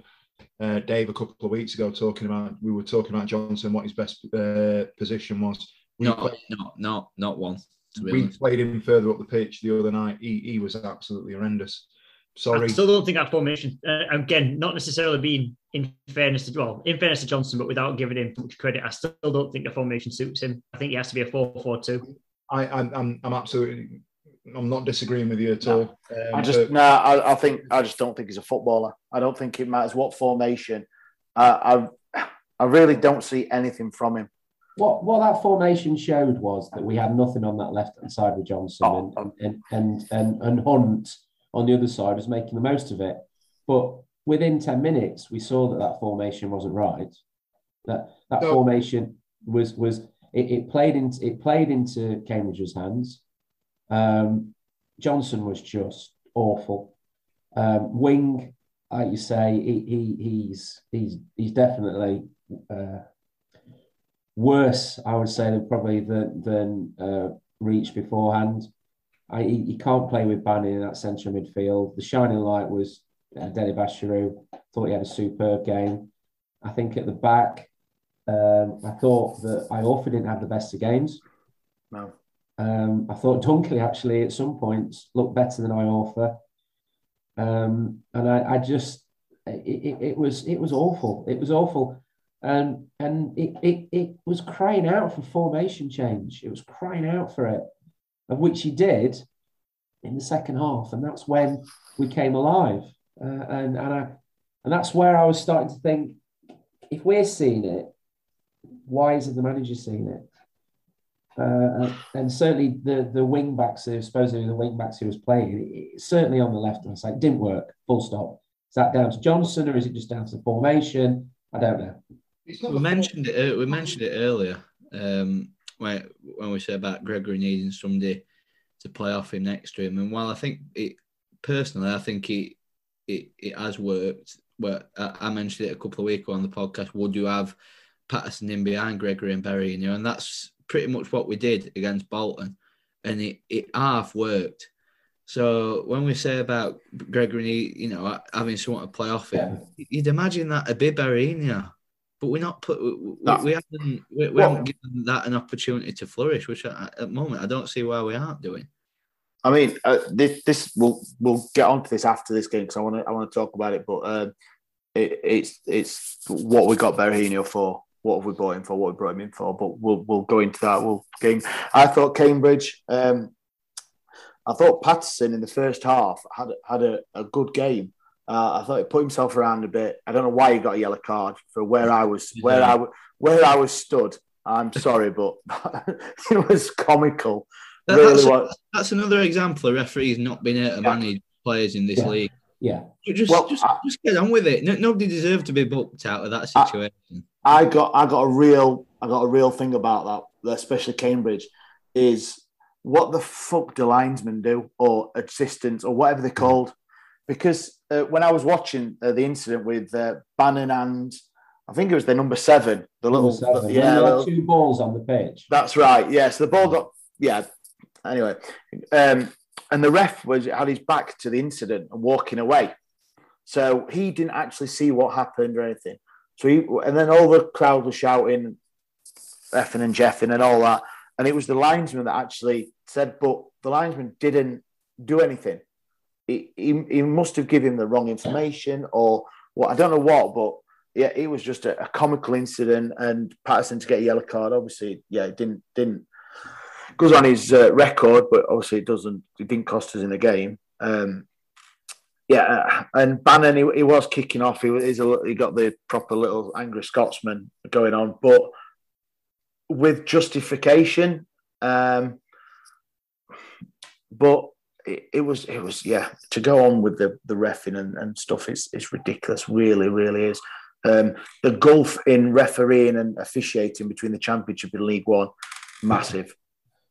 uh, Dave a couple of weeks ago talking about we were talking about Johnson, what his best uh, position was we no, played, no, no, not one. We honest. played him further up the pitch the other night. He, he was absolutely horrendous. Sorry. I still don't think that formation, uh, again, not necessarily being in fairness to, well, in fairness to Johnson, but without giving him much credit, I still don't think the formation suits him. I think he has to be a 4 4 2. I, I'm, I'm absolutely, I'm not disagreeing with you at no. all. Um, I just, but... no, I, I think, I just don't think he's a footballer. I don't think it matters what formation. Uh, I, I really don't see anything from him what what that formation showed was that we had nothing on that left hand side with Johnson oh. and, and, and and and Hunt on the other side was making the most of it. But within ten minutes, we saw that that formation wasn't right. That that no. formation was was it, it, played into it played into Cambridge's hands. Um, Johnson was just awful. Um, wing, like you say, he, he he's he's he's definitely uh, worse, I would say, than probably than than uh, Reach beforehand. I, he, he can't play with Bannon in that central midfield. The shining light was uh, Dele-Bashiru. Thought he had a superb game. I think at the back, um, I thought that Iorfa didn't have the best of games. No. Um, I thought (laughs) Dunkley actually at some points looked better than Iorfa. Um, and I, I just, it, it, it, was it was awful. It was awful. And, and it, it, it was crying out for formation change. It was crying out for it, of which he did in the second half. And that's when we came alive. Uh, and, and, I, and that's where I was starting to think if we're seeing it, why isn't the manager seeing it? Uh, and certainly the the wing backs, supposedly the wing backs who was playing, certainly on the left hand side, didn't work. Full stop. Is that down to Johnson or is it just down to the formation? I don't know. We mentioned it. We mentioned it earlier um, when when we said about Gregory needing somebody to play off him next to him. And while I think it personally, I think it it, it has worked. Well, I mentioned it a couple of weeks ago on the podcast. Would you have Paterson in behind Gregory and Berahino? And that's pretty much what we did against Bolton, and it, it half worked. So when we say about Gregory, you know, having someone to play off him, yeah. you'd imagine that a bit Berahino, but we're not put. We, no. we haven't we, we well, haven't given that an opportunity to flourish, which at the moment I don't see why we aren't doing. I mean, uh, this this we'll we'll get onto this after this game because I want to I want to talk about it, but um, it, it's it's what we got Berahino for what have we brought him for, what we brought him in for. But we'll we'll go into that. We'll game. I thought Cambridge. Um, I thought Paterson in the first half had had a, a good game. Uh, I thought he put himself around a bit. I don't know why he got a yellow card for where I was where I where I was stood. I'm sorry, but (laughs) it was comical. That, really that's, was. that's another example of referees not being able to manage players in this yeah. league. Yeah, just well, just, I, just get on with it. No, nobody deserved to be booked out of that situation. I got I got a real I got a real thing about that, especially Cambridge, is what the fuck do linesmen do or assistants or whatever they're called? Because uh, when I was watching uh, the incident with uh, Bannon and I think it was the number seven, the little seven. yeah, little, two balls on the pitch. That's right. Yes, yeah, so the ball got yeah. Anyway, um, and the ref was had his back to the incident and walking away, so he didn't actually see what happened or anything. So he, and then all the crowd was shouting, effing and jeffing and all that. And it was the linesman that actually said, but the linesman didn't do anything. He, he, he must have given him the wrong information or what, I don't know what, but yeah, it was just a, a comical incident. And Paterson to get a yellow card, obviously, yeah, it didn't, didn't, goes on his uh, record, but obviously it doesn't, it didn't cost us in the game. Um, yeah, and Bannon, he, he was kicking off. He, he's a, he got the proper little angry Scotsman going on, but with justification. Um, but it, it, was, it was, yeah, to go on with the the refing and, and stuff it's is ridiculous. Really, really is. Um, the gulf in refereeing and officiating between the Championship and League One, massive.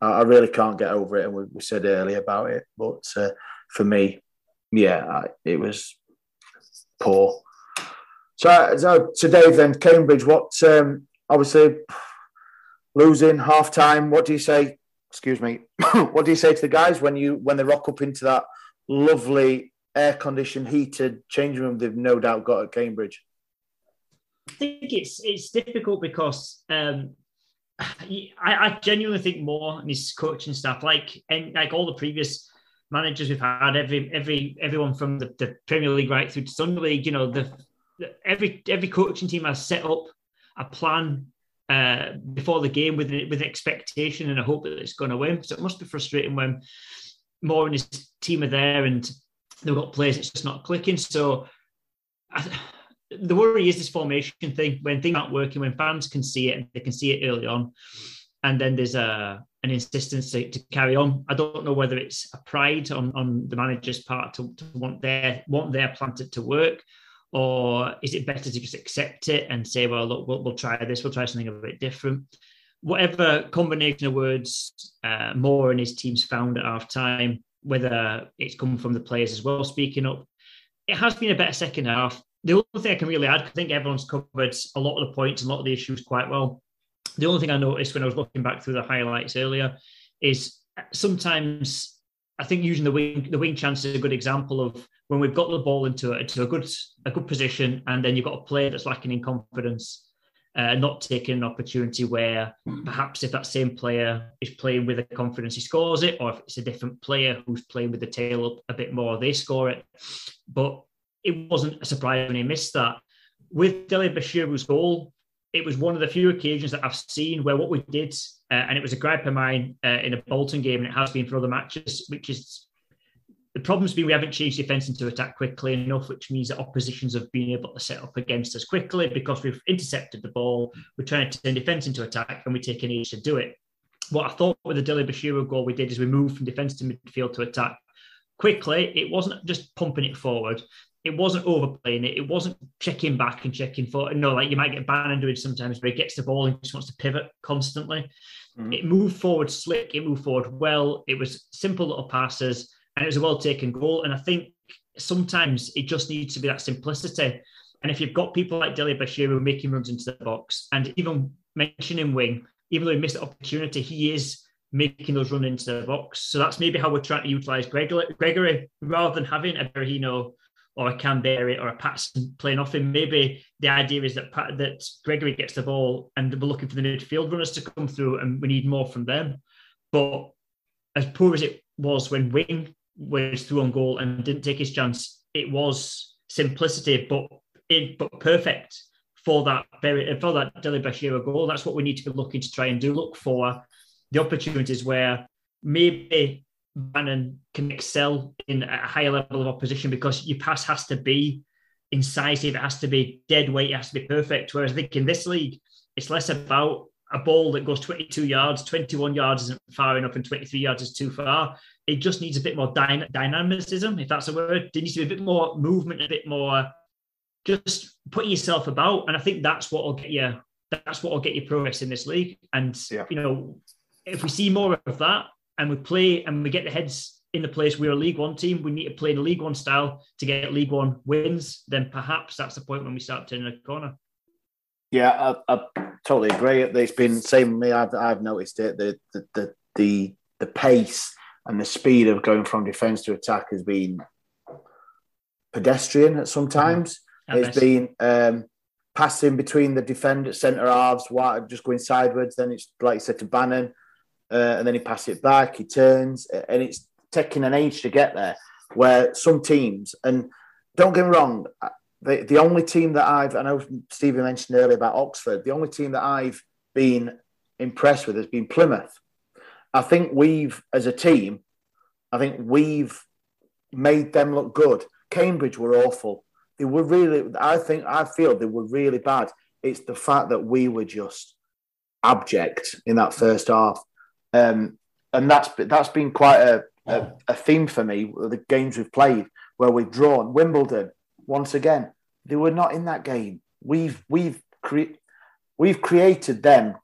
I, I really can't get over it, and we, we said earlier about it. But uh, for me, yeah, it was poor. So, so today then, Cambridge, what um, obviously losing half time. What do you say? Excuse me. (coughs) what do you say to the guys when you when they rock up into that lovely air conditioned, heated changing room they've no doubt got at Cambridge? I think it's it's difficult because um, I, I genuinely think Moore and his coaching staff, like and like all the previous managers we've had, every every everyone from the, the Premier League right through to Sunday League, you know, the, the every every coaching team has set up a plan uh, before the game with with expectation and a hope that it's going to win. So it must be frustrating when Moore and his team are there and they've got players it's just not clicking. So I, the worry is this formation thing when things aren't working, when fans can see it and they can see it early on, and then there's a an insistence to, to, carry on. I don't know whether it's a pride on, on the manager's part to, to want their want their plan to, to, work, or is it better to just accept it and say, well, look, we'll, we'll try this, we'll try something a bit different. Whatever combination of words uh, Moore and his teams found at half time, whether it's come from the players as well speaking up. It has been a better second half. The only thing I can really add, I think everyone's covered a lot of the points and a lot of the issues quite well. The only thing I noticed when I was looking back through the highlights earlier is sometimes I think using the wing the wing chance is a good example of when we've got the ball into a, into a good a good position and then you've got a player that's lacking in confidence uh, not taking an opportunity where perhaps if that same player is playing with a confidence, he scores it, or if it's a different player who's playing with the tail up a bit more, they score it. But it wasn't a surprise when he missed that. With Dele Bashiru's goal, it was one of the few occasions that I've seen where what we did, uh, and it was a gripe of mine uh, in a Bolton game, and it has been for other matches, which is the problem's been we haven't changed defence into attack quickly enough, which means that oppositions have been able to set up against us quickly because we've intercepted the ball. We're trying to turn defence into attack and we take an age to do it. What I thought with the Dele Bashiru goal we did is we moved from defence to midfield to attack quickly. It wasn't just pumping it forward. It wasn't overplaying it. It wasn't checking back and checking forward. No, like you might get Bannon doing sometimes where he gets the ball and just wants to pivot constantly. Mm-hmm. It moved forward slick. It moved forward well. It was simple little passes and it was a well taken goal. And I think sometimes it just needs to be that simplicity. And if you've got people like Dele Bashiru making runs into the box, and even mentioning Wing, even though he missed the opportunity, he is making those run into the box. So that's maybe how we're trying to utilize Gregory, Gregory rather than having a Berahino or a Kamberi or a Paterson playing off him. Maybe the idea is that that Gregory gets the ball and we're looking for the midfield runners to come through, and we need more from them. But as poor as it was when Wing was through on goal and didn't take his chance. It was simplicity, but but perfect for that very for that Dele Bashiru goal. That's what we need to be looking to try and do. Look for the opportunities where maybe Bannon can excel in a higher level of opposition because your pass has to be incisive, it has to be dead weight, it has to be perfect. Whereas I think in this league, it's less about a ball that goes 22 yards, 21 yards isn't far enough, and 23 yards is too far. It just needs a bit more dyna- dynamicism, if that's a word. There needs to be a bit more movement, a bit more just putting yourself about. And I think that's what will get you. That's what will get you progress in this league. And yeah. you know, if we see more of that, and we play and we get the heads in the place we're a League One team, we need to play in the League One style to get League One wins. Then perhaps that's the point when we start turning a corner. Yeah, I, I totally agree. It's been same with me. I've I've noticed it. The the the the, the pace and the speed of going from defence to attack has been pedestrian at sometimes. Mm-hmm. It's been um, passing between the defender, centre halves, just going sideways. Then it's like you said to Bannon, uh, and then he passes it back. He turns, and it's taking an age to get there. Where some teams, and don't get me wrong, the, the only team that I've, I know Stephen mentioned earlier about Oxford, the only team that I've been impressed with has been Plymouth. I think we've, as a team, I think we've made them look good. Cambridge were awful. They were really, I think, I feel they were really bad. It's the fact that we were just abject in that first half. Um, and that's that's been quite a, a, a theme for me, the games we've played, where we've drawn. Wimbledon, once again, they were not in that game. We've we've cre- we've created them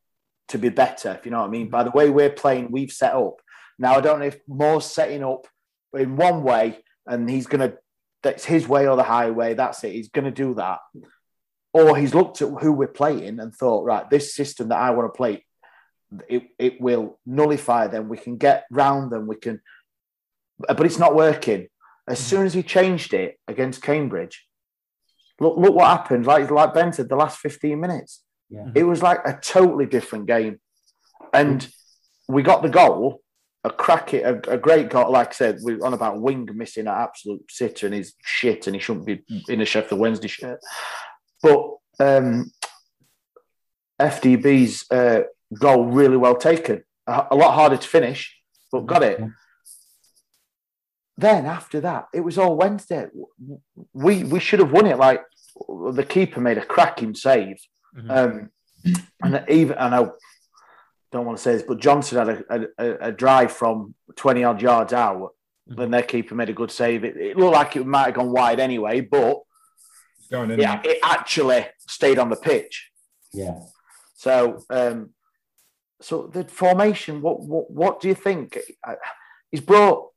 to be better, if you know what I mean. By the way we're playing, we've set up. Now I don't know if Moore's setting up in one way and he's gonna that's his way or the highway, that's it. He's gonna do that. Or he's looked at who we're playing and thought, right, this system that I want to play, it, it will nullify them. We can get round them, we can but it's not working. As soon as he changed it against Cambridge, look look what happened. Like like Ben said, the last fifteen minutes, yeah. it was like a totally different game, and we got the goal, a crack it, a, a, great goal. Like I said, we're on about Wing missing an absolute sitter and he's shit, and he shouldn't be in a Sheffield Wednesday shirt. But um, FDB's uh, goal really well taken, a, a, lot harder to finish, but got it. Then after that, it was all Wednesday. We we should have won it. Like the keeper made a cracking save, mm-hmm. um, and even and I don't want to say this, but Johnson had a, a, a drive from twenty odd yards out. Mm-hmm. Then their keeper made a good save. It, it, looked like it might have gone wide anyway, but yeah, it actually stayed on the pitch. Yeah. So, um, so the formation. What what what do you think? Uh, he's brought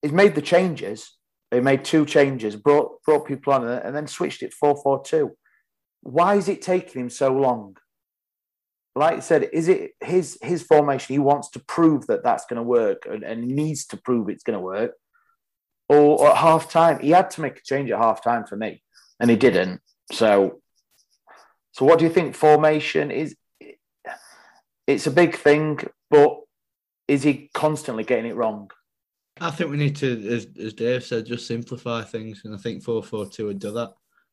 he's made the changes. He made two changes, brought brought people on, and then switched it four four two. Why is it taking him so long? Like I said, is it his his formation? He wants to prove that that's going to work, and, and needs to prove it's going to work. Or, or at half time, he had to make a change at half time for me, and he didn't. So, so what do you think? Formation is it's a big thing, but is he constantly getting it wrong? I think we need to, as, as Dave said, just simplify things, and I think four four two would do that.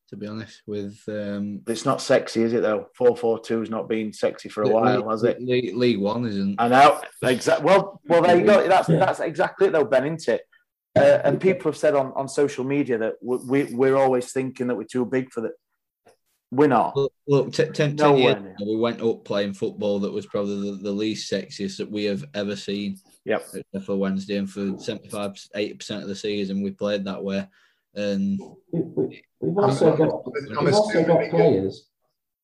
To be honest, with um, it's not sexy, is it? Though four four two has not been sexy for a while, League, has it? League, League One isn't. I know exactly. Well, well, there you go. That's that's exactly it, though, Ben, isn't it? Uh, and people have said on, on social media that we, we're always thinking that we're too big for the. We're not. Look, look t- ten, No 10 years ago, we went up playing football that was probably the, the least sexiest that we have ever seen. Yep. For Wednesday and for 75, 80% of the season, we played that way. And We've also got, I'm we've also got that you- players.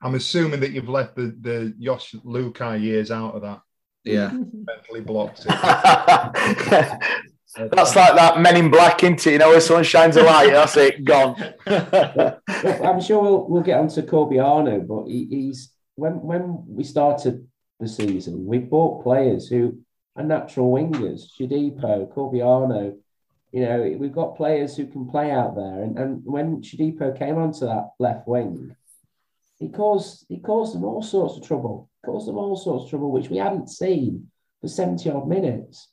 I'm assuming that you've left the, the Jos Luhukay years out of that. yeah, Mentally blocked it. (laughs) (laughs) That's like that Men in Black, isn't it? You know, when someone shines a light, that's it, gone. (laughs) I'm sure we'll we'll get onto Corbeanu, but he, he's when when we started the season, we bought players who are natural wingers, Shodipo, Corbeanu. You know, we've got players who can play out there, and, and when Shodipo came onto that left wing, he caused he caused them all sorts of trouble, caused them all sorts of trouble, which we hadn't seen for seventy odd minutes.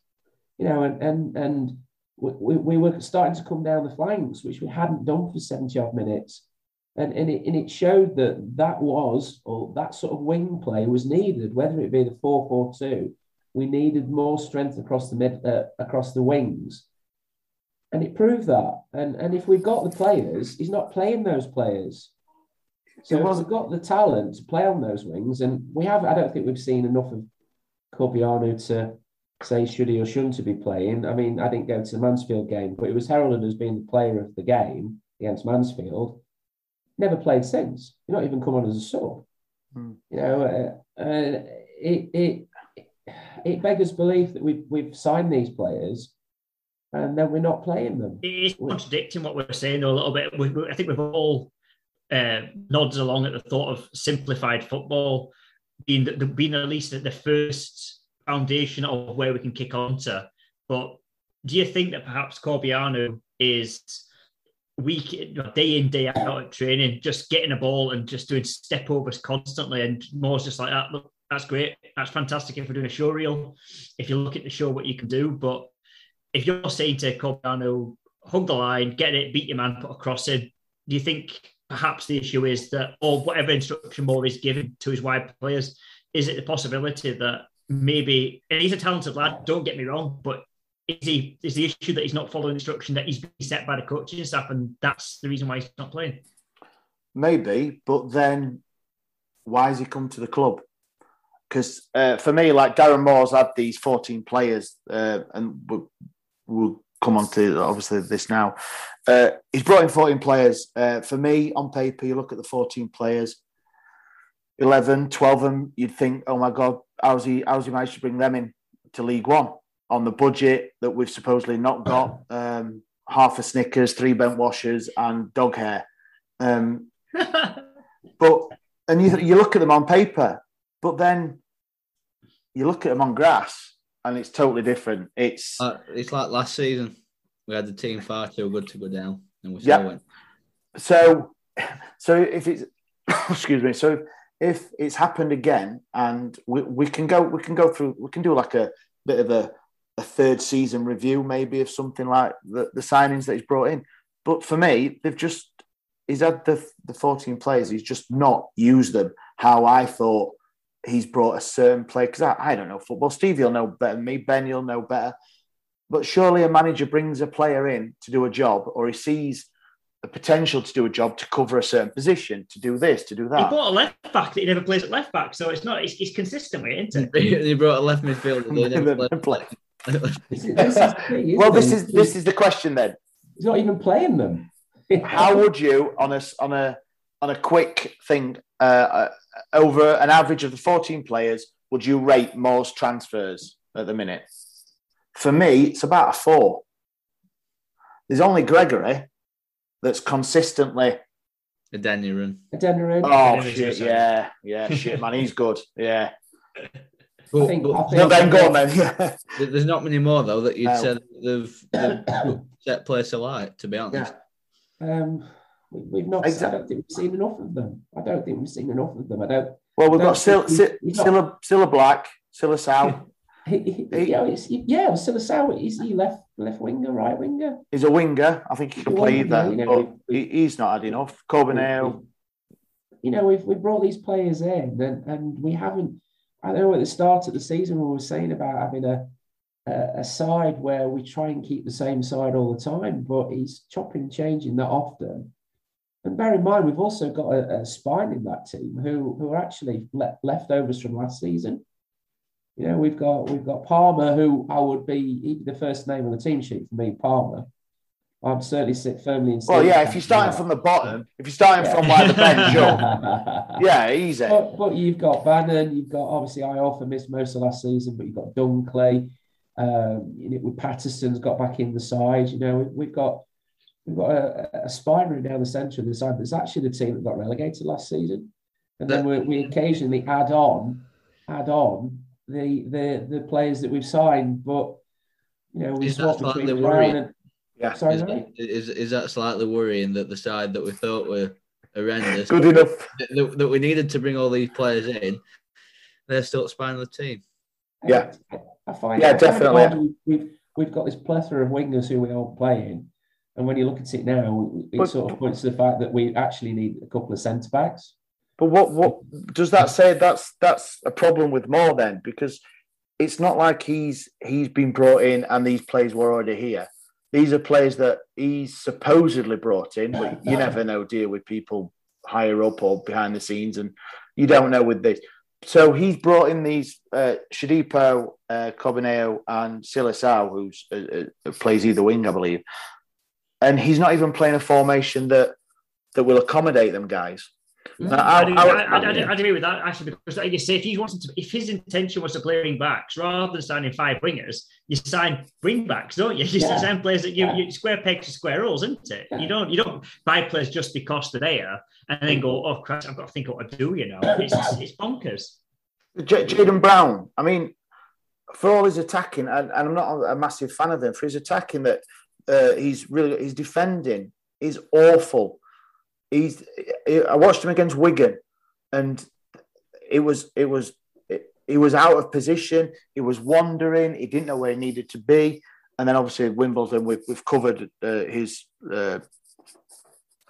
You know, and and and we, we, we were starting to come down the flanks, which we hadn't done for 70 odd minutes. And, and, it, and it showed that that was, or that sort of wing play was needed, whether it be the 4 4 2. We needed more strength across the mid, uh, across the wings. And it proved that. And, and if we've got the players, he's not playing those players. So It we've got the talent to play on those wings. And we have, I don't think we've seen enough of Corbeanu to say should he or shouldn't he be playing. I mean, I didn't go to the Mansfield game, but it was heralded as being the player of the game against Mansfield. Never played since. You're not even come on as a sub. Hmm. You know, uh, uh, it it it beggars belief that we've we've signed these players and then we're not playing them. It is contradicting what we're saying though, a little bit. We, we- I think we've all uh, nodded along at the thought of simplified football being the, the, being at least at the first foundation of where we can kick on to. But do you think that perhaps Corbeanu is week day in day out at training, just getting a ball and just doing step overs constantly, and Moore's just like that. Look, that's great. That's fantastic if we're doing a show reel. If you're looking to show what you can do, but if you're saying to Corbeanu, hug the line, get it, beat your man, put a cross in, do you think perhaps the issue is that, or whatever instruction Moore is given to his wide players, is it the possibility that maybe, and he's a talented lad, don't get me wrong, but is he is the issue that he's not following instruction that he's being set by the coaching staff, and that's the reason why he's not playing? Maybe, but then why has he come to the club? Because uh, for me, like Darren Moore's had these 14 players, uh, and we'll, we'll come on to obviously this now. Uh, he's brought in 14 players. Uh, for me, on paper, you look at the 14 players, 11, 12 of them, you'd think, oh my God, how's he, how's he managed to bring them in to League One on the budget that we've supposedly not got? (laughs) Um, half a Snickers, three bent washers, and dog hair. Um, (laughs) but and you you look at them on paper, but then you look at them on grass, and it's totally different. It's Uh, it's like last season. We had the team far too good to go down, and we still Yeah. went. so so if it's (coughs) excuse me, so if it's happened again, and we, we can go we can go through we can do like a bit of a, a third season review maybe of something like the, the signings that he's brought in. But for me, they've just he's had the the 14 players, he's just not used them how I thought he's brought a certain play because I, I don't know football. Steve, you'll know better than me. Ben, you'll know better. But surely a manager brings a player in to do a job, or he sees the potential to do a job to cover a certain position, to do this, to do that. He bought a left back that he never plays at left back, so it's not. It's, it's consistent with it, isn't it? (laughs) they brought a left midfielder. (laughs) They never played. (laughs) This is, this is the thing, isn't well, this is this is the question then. He's not even playing them. How would you on a s- on a on a quick thing uh, uh, over an average of the 14 players would you rate Moore's transfers at the minute? For me, it's about a four. There's only Gregory that's consistently. Adeniran. Adeniran. Oh shit! Yeah, yeah, shit, man, he's good. Yeah. I think, I think No, then go on then. Yeah. There's not many more though that you'd No. say that they've, they've set place alight. To be honest, Um, we, we've not. I don't think we've seen enough of them. I don't think we've seen enough of them. I don't. Well, we've got don't Sil- think Sil- we've- we've not- Silla, Silla Black, Silla Sal. (laughs) He, he, yeah, it's, yeah, well, Sylla Sow, is he left left winger, right winger? He's a winger. I think he can play either, you know, but he, he's not had enough. Corbinale. You know, we've we brought these players in, and, and we haven't. I know at the start of the season we were saying about having a, a a side where we try and keep the same side all the time, but he's chopping and changing that often. And bear in mind, we've also got a, a spine in that team who who are actually le- leftovers from last season. You know, we've got we've got Palmer, who I would be the first name on the team sheet for me, Palmer. I'm certainly sit firmly in. Well, yeah, if you're starting well. from the bottom, if you're starting from like the bench up, (laughs) yeah, easy. But, but you've got Bannon, you've got obviously Iorfa missed most of last season, but you've got Dunkley. Um, you know, with Paterson's got back in the side. You know, we- we've got we've got a, a spine right down the centre of the side. That's actually the team that got relegated last season, and then we, we occasionally add on, add on the the the players that we've signed. But you know, we Is that swap slightly between Brown worrying? and yeah. Sorry, is, mate? is, is that slightly worrying that the side that we thought were horrendous, Good enough. that, that we needed to bring all these players in, they're still spine of the team. Yeah. I find Yeah, it definitely. odd we- We've we've got this plethora of wingers who we aren't playing, and when you look at it now, it But- sort of points to the fact that we actually need a couple of centre backs. But what what does that say? That's that's a problem with Moore then, because it's not like he's he's been brought in and these players were already here. These are players that he's supposedly brought in, but you never know, deal with people higher up or behind the scenes, and you don't know with this. So he's brought in these uh, Shodipo, uh, Corbeanu, and Sylla Sow, who's uh, uh, plays either wing, I believe, and he's not even playing a formation that that will accommodate them guys. Now, I, do, I- I, I- I, I, I agree with that actually because, like you say, if he wanted to, if his intention was to play wing backs rather than signing five wingers, you sign wing backs, don't you? (laughs) You Yeah. sign players that you, Yeah. you square pegs to square holes, isn't it? Yeah. You don't you don't buy players just because they're there and then go, oh Christ, I've got to think what to do. You know, (laughs) it's it's bonkers. J- Jaden Brown. I mean, for all his attacking, and, and I'm not a massive fan of him for his attacking. That uh, he's really his defending is awful. He's. I watched him against Wigan, and it was it was it, he was out of position. He was wandering. He didn't know where he needed to be. And then obviously Wimbledon, we've we've covered uh, his uh,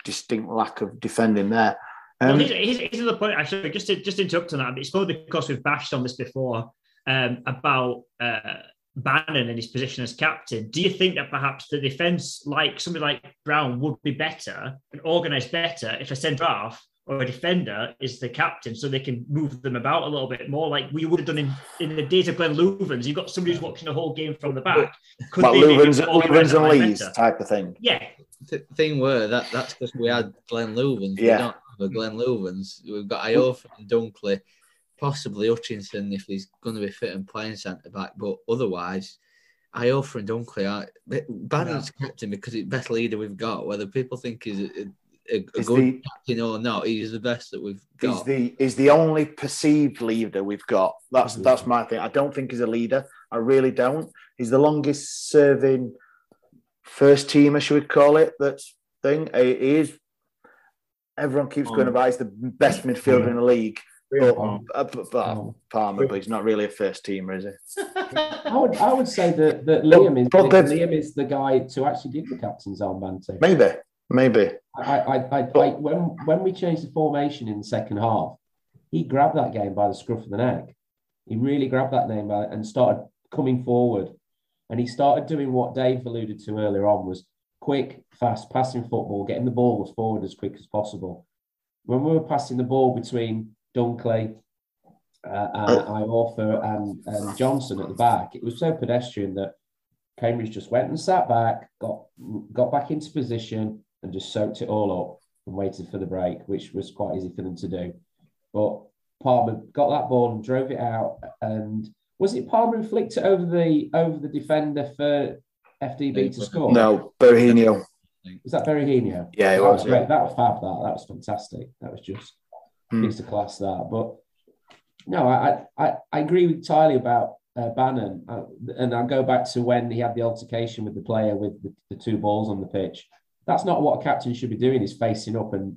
distinct lack of defending there. Well, Um, here's, here's, here's another point, actually, just to just to interrupt on that. It's probably because we've bashed on this before um, about uh, Bannon and his position as captain. Do you think that perhaps the defence, like somebody like Brown, would be better and organised better if a centre half or a defender is the captain, so they can move them about a little bit more, like we would have done in, in the days of Glenn Loovens? You've got somebody who's watching the whole game from the back. Could like they maybe Loovens, and Lees better? type of thing. Yeah, The thing were that that's because we had Glenn Loovens. We Yeah. don't have a Glenn Loovens. We've got Iorfa and Dunkley, possibly Hutchinson if he's going to be fit and playing centre back. But otherwise, Iorfa and Dunkley are Bannon's captain because it's the best leader we've got. Whether people think he's a, a, a Is good the- captain or not, he's the best that we've got. the is the only perceived leader we've got. That's that's my thing. I don't think he's a leader. I really don't. He's the longest serving first teamer, should we call it? That's thing. He he is. Everyone keeps going oh. about he's the best midfielder in the league. But, uh, but- but Palmer, but he's not really a first teamer, is he? I would I would say that, that Liam is but they've- Liam is the guy to actually give the captain's armband to. Maybe, maybe. I, I, I, I when when we changed the formation in the second half, he grabbed that game by the scruff of the neck. He really grabbed that name by, and started coming forward, and he started doing what Dave alluded to earlier on was quick, fast passing football, getting the ball forward as quick as possible. When we were passing the ball between Dunkley, uh, and Iorfa and, and Johnson at the back, it was so pedestrian that Cambridge just went and sat back, got got back into position, and just soaked it all up and waited for the break, which was quite easy for them to do. But Palmer got that ball and drove it out. And was it Palmer who flicked it over the over the defender for FDB to score? No, Berahino. Was that Berahino? Yeah, it that was, was great. yeah. That was fab. That that was fantastic. That was just Hmm. piece of class. That, but no, I I, I agree with Tyler about uh, Bannon, uh, and I'll go back to when he had the altercation with the player with the, the two balls on the pitch. That's not what a captain should be doing. Is facing up and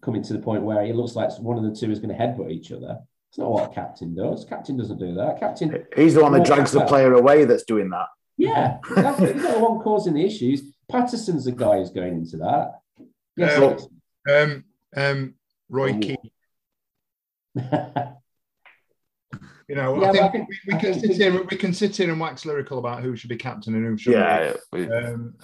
coming to the point where it looks like one of the two is going to headbutt each other. It's not what a captain does. Captain doesn't do that. Captain. He's the one that walks drags the player away that's doing that. Yeah, exactly. He's not the one causing the issues. Paterson's the guy who's going into that. Yes, Um, Um, um, Roy Ooh. Keane. (laughs) You know, Yeah, I think, I think- we, we I can think sit here. We can sit here and wax lyrical about who should be captain and who shouldn't. Yeah, be. Um,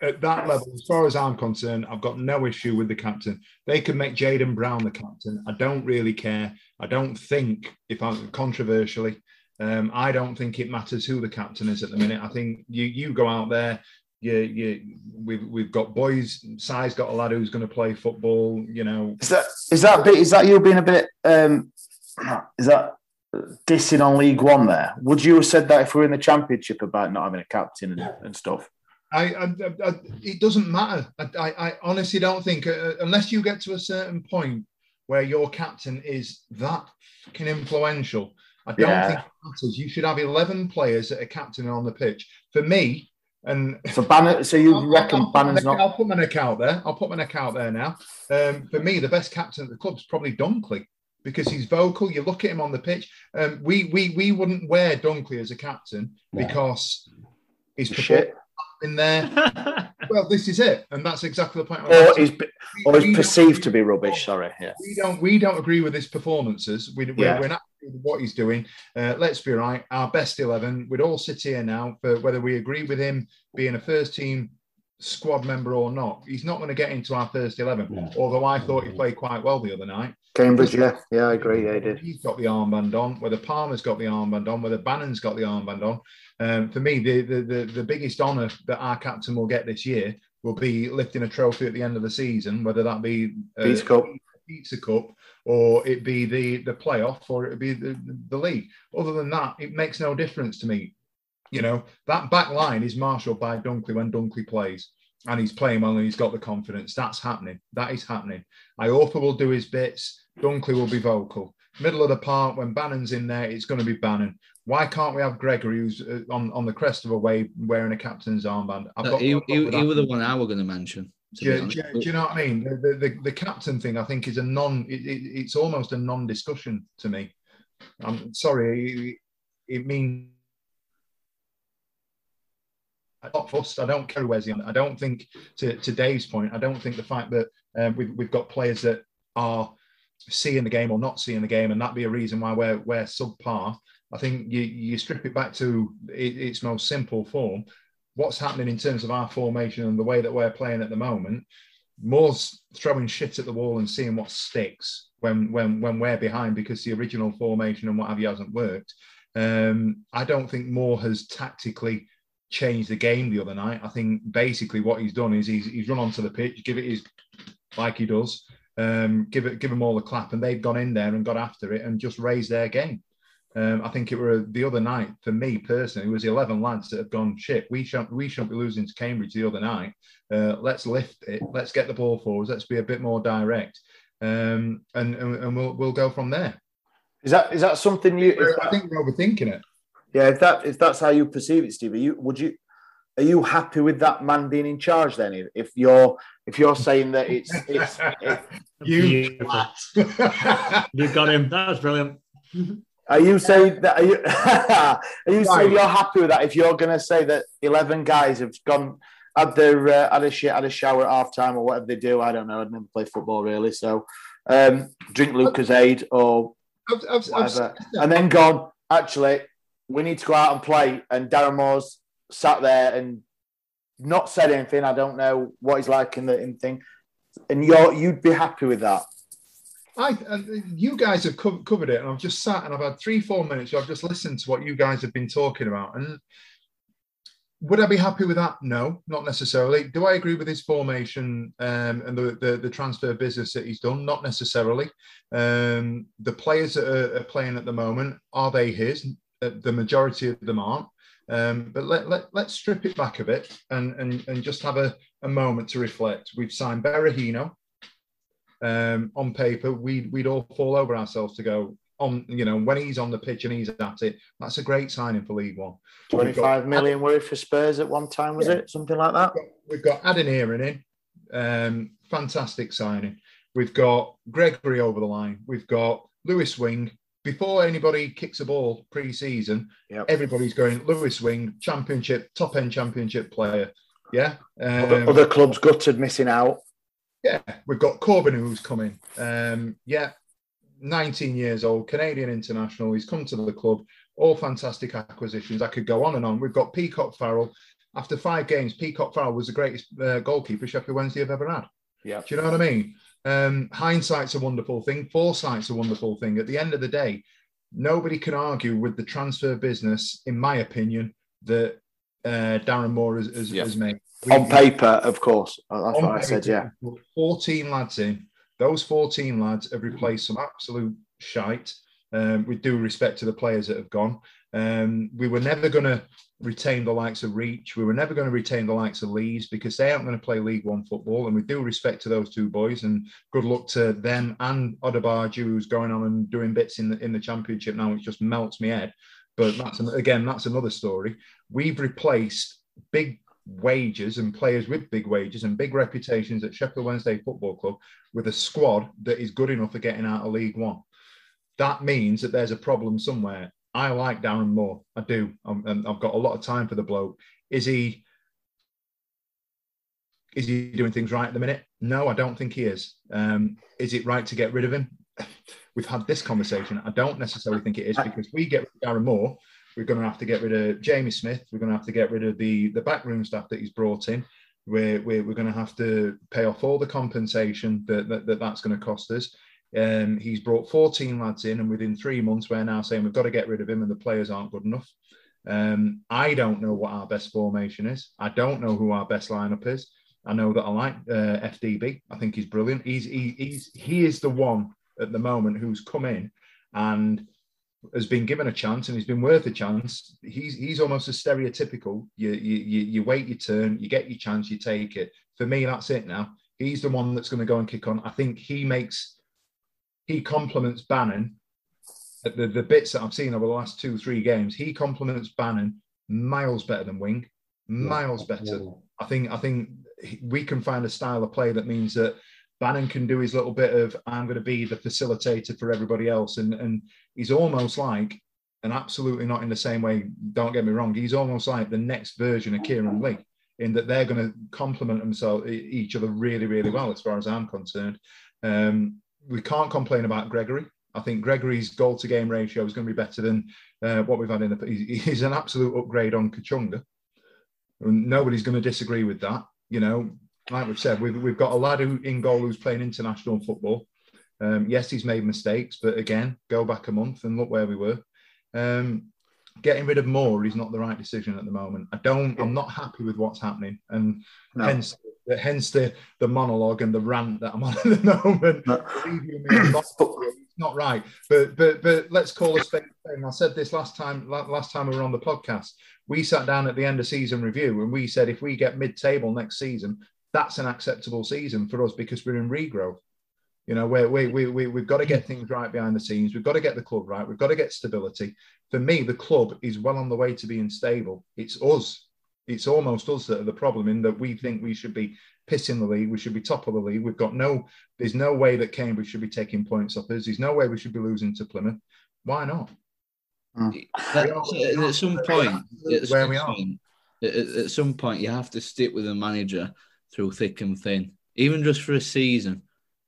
at that level, as far as I'm concerned, I've got no issue with the captain. They can make Jaden Brown the captain. I don't really care. I don't think, if I'm controversially, um, I don't think it matters who the captain is at the minute. I think you you go out there. You, you, we've we've got boys. Si's got a lad who's going to play football. You know, Is that is that bit? Is that you being a bit? Um, is that dissing on League One? There, would you have said that if we were in the Championship about not having a captain and, and stuff? I, I, I, it doesn't matter. I, I, I honestly don't think uh, unless you get to a certain point where your captain is that fucking influential. I don't Yeah. think it matters. You should have eleven players that are captain on the pitch. For me, and So Banner. So you I'll- reckon I'll, put my Bannon's neck, not? I'll put my neck out there. I'll put my neck out there now. Um, for me, the best captain at the club is probably Dunkley because he's vocal. You look at him on the pitch. Um, we we we wouldn't wear Dunkley as a captain No. because he's Shit. In there. (laughs) well, this is it, and that's exactly the point. I'm Or making. is or is perceived to be rubbish? Sorry. Yeah. we don't we don't agree with his performances. We, we're, Yeah. we're not with what he's doing. Uh, let's be right. Our best eleven. We'd all sit here now for whether we agree with him being a first team squad member or not. He's not going to get into our first eleven. No. Although I thought he played quite well the other night. Cambridge. Yeah. Yeah. I agree. Yeah, he did. He's got the armband on. Whether Palmer's got the armband on. Whether Bannan's got the armband on. Um, for me, the, the the the biggest honour that our captain will get this year will be lifting a trophy at the end of the season, whether that be uh, Pizza Cup. Pizza Cup, or it be the the playoff, or it be the, the league. Other than that, it makes no difference to me. You know that back line is marshalled by Dunkley when Dunkley plays, and he's playing well and he's got the confidence. That's happening. That is happening. Iorfa will do his bits. Dunkley will be vocal. Middle of the park when Bannan's in there, it's going to be Bannan. Why can't we have Gregory, who's uh, on, on the crest of a wave, wearing a captain's armband? I've No, got he, he, he were the one I were going to mention. to Do you, do do you know what I mean? The, the, the, the captain thing, I think, is a non. It, it, it's almost a non-discussion to me. I'm sorry. It, it means I'm not fussed. I don't care who wears the. I don't think to, to Dave's point. I don't think the fact that um, we've we've got players that are seeing the game or not seeing the game, and that be a reason why we're we're subpar. I think you you strip it back to it, its most simple form. What's happening in terms of our formation and the way that we're playing at the moment? Moore's throwing shit at the wall and seeing what sticks when when when we're behind because the original formation and what have you hasn't worked. Um, I don't think Moore has tactically changed the game the other night. I think basically what he's done is he's, he's run onto the pitch, give it his like he does, um, give it give them all a clap, and they've gone in there and got after it and just raised their game. Um, I think it were the other night for me personally. It was eleven lads that have gone shit. We shan't we shan't be losing to Cambridge the other night. Uh, let's lift it. Let's get the ball forwards. Let's be a bit more direct, um, and, and and we'll we'll go from there. Is that is that something you? I think we're overthinking it. Yeah, if that if that's how you perceive it, Steve, are you would you are you happy with that man being in charge then? If- you're if you're saying that it's it's (laughs) it, You (laughs) You got him. That was brilliant. are you saying that are you (laughs) are you saying you're happy with that? If you're going to say that eleven guys have gone had their uh, had a shit had a shower at half time or whatever they do, I don't know. I'd never play football really, so um, drink Lucozade or I've, I've, I've whatever, and then gone. Actually, we need to go out and play. And Darren Moore's sat there and not said anything. I don't know what he's like in the in thing. And you're you'd be happy with that. I, uh, you guys have co- covered it, and I've just sat and I've had three, four minutes. I've just listened to what you guys have been talking about, and would I be happy with that? No, not necessarily. Do I agree with his formation um, and the, the the transfer business that he's done? Not necessarily. Um, the players that are, are playing at the moment are they his? Uh, the majority of them aren't. Um, but let, let, let's strip it back a bit and, and, and just have a, a moment to reflect. We've signed Berahino. Um, on paper, we'd, we'd all fall over ourselves to go, on you know when he's on the pitch and he's at it, that's a great signing for League One. Twenty-five million worth for Spurs at one time, was yeah. it something like that? We've got, got Adeniran in, um, fantastic signing. We've got Gregory over the line. We've got Lewis Wing. Before anybody kicks a ball pre-season, yep. everybody's going Lewis Wing, championship, top end championship player. Yeah. Um, other, other, clubs gutted, missing out. Yeah, we've got Corbeanu who's coming. Um, yeah, 19 years old, Canadian international. He's come to the club. All fantastic acquisitions. I could go on and on. We've got Peacock Farrell. After five games, Peacock Farrell was the greatest uh, goalkeeper Sheffield Wednesday have ever had. Yeah. Do you know what I mean? Um, hindsight's a wonderful thing. Foresight's a wonderful thing. At the end of the day, nobody can argue with the transfer business, in my opinion, that uh, Darren Moore has, has, yeah. has made. We, on paper, of course. That's what I said, yeah. 14 lads in those 14 lads have replaced some absolute shite. Um, with due respect to the players that have gone, um, we were never going to retain the likes of Reach. We were never going to retain the likes of Lees because they aren't going to play League One football. And we do respect to those two boys, and good luck to them and Odubajo, who's going on and doing bits in the in the Championship now, which just melts me head. But that's again, that's another story. We've replaced big wages and players with big wages and big reputations at Sheffield Wednesday Football Club with a squad that is good enough for getting out of League One. That means that there's a problem somewhere. I like Darren Moore. I do. and I've got a lot of time for the bloke. Is he? Is he doing things right at the minute? No, I don't think he is. Um, is it right to get rid of him? (laughs) We've had this conversation. I don't necessarily think it is because we get Darren Moore we're going to have to get rid of Jamie Smith. We're going to have to get rid of the the backroom staff that he's brought in. We're, we're, we're going to have to pay off all the compensation that, that, that that's going to cost us. Um, he's brought 14 lads in, and within three months, we're now saying we've got to get rid of him, and the players aren't good enough. Um, I don't know what our best formation is. I don't know who our best lineup is. I know that I like uh, FDB. I think he's brilliant. He's he, he's he is the one at the moment who's come in and has been given a chance and he's been worth a chance. He's he's almost a stereotypical. You you you wait your turn, you get your chance, you take it. For me, that's it now. He's the one that's going to go and kick on. I think he makes he complements Bannan. The, the bits that I've seen over the last two, three games, he complements Bannan miles better than Wing, miles better. I think I think we can find a style of play that means that Bannan can do his little bit of I'm going to be the facilitator for everybody else, and and he's almost like, and absolutely not in the same way. Don't get me wrong, he's almost like the next version of Kieran Lee in that they're going to complement themselves each other really really well as far as I'm concerned. Um, we can't complain about Gregory. I think Gregory's goal to game ratio is going to be better than uh, what we've had in the. He's an absolute upgrade on Kachunga. And nobody's going to disagree with that. You know, like we've said, we've, we've got a lad who, in goal who's playing international football. Um, yes, he's made mistakes, but again, go back a month and look where we were. Um, getting rid of Moore is not the right decision at the moment. I don't. I'm not happy with what's happening, and no. hence, hence the the monologue and the rant that I'm on at the (laughs) moment. It's not right. But but but let's call a spade a spade. I said this last time. Last time we were on the podcast, we sat down at the end of season review and we said if we get mid-table next season, that's an acceptable season for us because we're in regrowth. You know, we we, we, we, we've got to get things right behind the scenes. We've got to get the club right. We've got to get stability. For me, the club is well on the way to being stable. It's us. It's almost us that are the problem in that we think we should be pissing the league. We should be top of the league. We've got no, there's no way that Cambridge should be taking points off us. There's no way we should be losing to Plymouth. Why not? Mm. at some point, at where we are. At, at some point, you have to stick with a manager through thick and thin, even just for a season,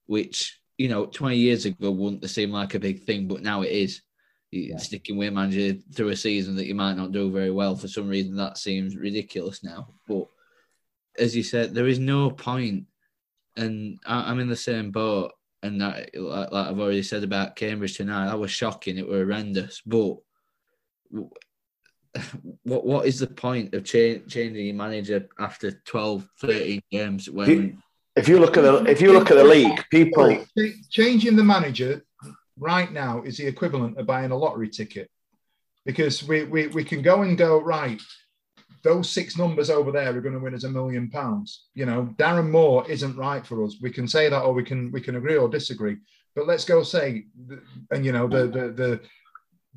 which you know, 20 years ago wouldn't seem like a big thing, but now it is. Yeah. Sticking with manager through a season that you might not do very well for some reason that seems ridiculous now. But as you said, there is no point, and I, am in the same boat. And that, like, like, I've already said about Cambridge tonight, that was shocking. It was horrendous. But (laughs) what what is the point of cha- changing your manager after 12, 13 games when if you look at the if you look at the league, people changing the manager right now is the equivalent of buying a lottery ticket. because we, we we can go and go right. Those six numbers over there are going to win us a million pounds. You know, Darren Moore isn't right for us. We can say that, or we can we can agree or disagree. But let's go say, and you know, the the the.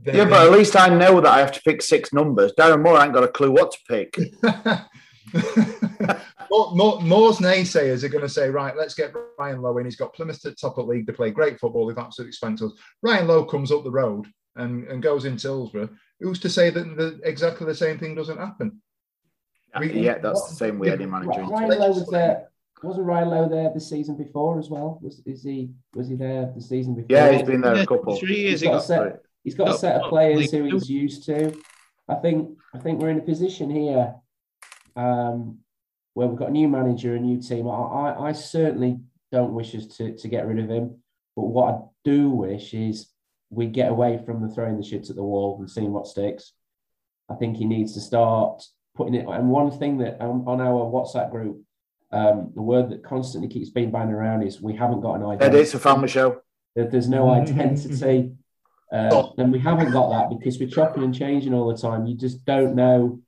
the yeah, but at least I know that I have to pick six numbers. Darren Moore ain't got a clue what to pick. (laughs) more, more, Moore's naysayers are going to say, right, let's get Ryan Lowe in. He's got Plymouth at top of the league. They play great football. They've absolutely spanked us. Ryan Lowe comes up the road and, and goes in Hillsborough. Who's to say that the, exactly the same thing doesn't happen? We, yeah, that's the same way any manager. Ryan Lowe was there. Wasn't Ryan Lowe there the season before as well? Was is he was he there the season before? Yeah, he's been there a couple. Three years He's got, ago. a set, he's got a set of players who he's used to. I think I think we're in a position here um, where we've got a new manager, a new team. I, I, I certainly don't wish us to, to get rid of him, but what I do wish is we get away from the throwing the shit at the wall and seeing what sticks. I think he needs to start putting it. And one thing that on, on our WhatsApp group, um, the word that constantly keeps being bandied around is we haven't got an Ed, identity. it's a family show. There- There's no identity. Uh, and we haven't got that because we're chopping and changing all the time. You just don't know.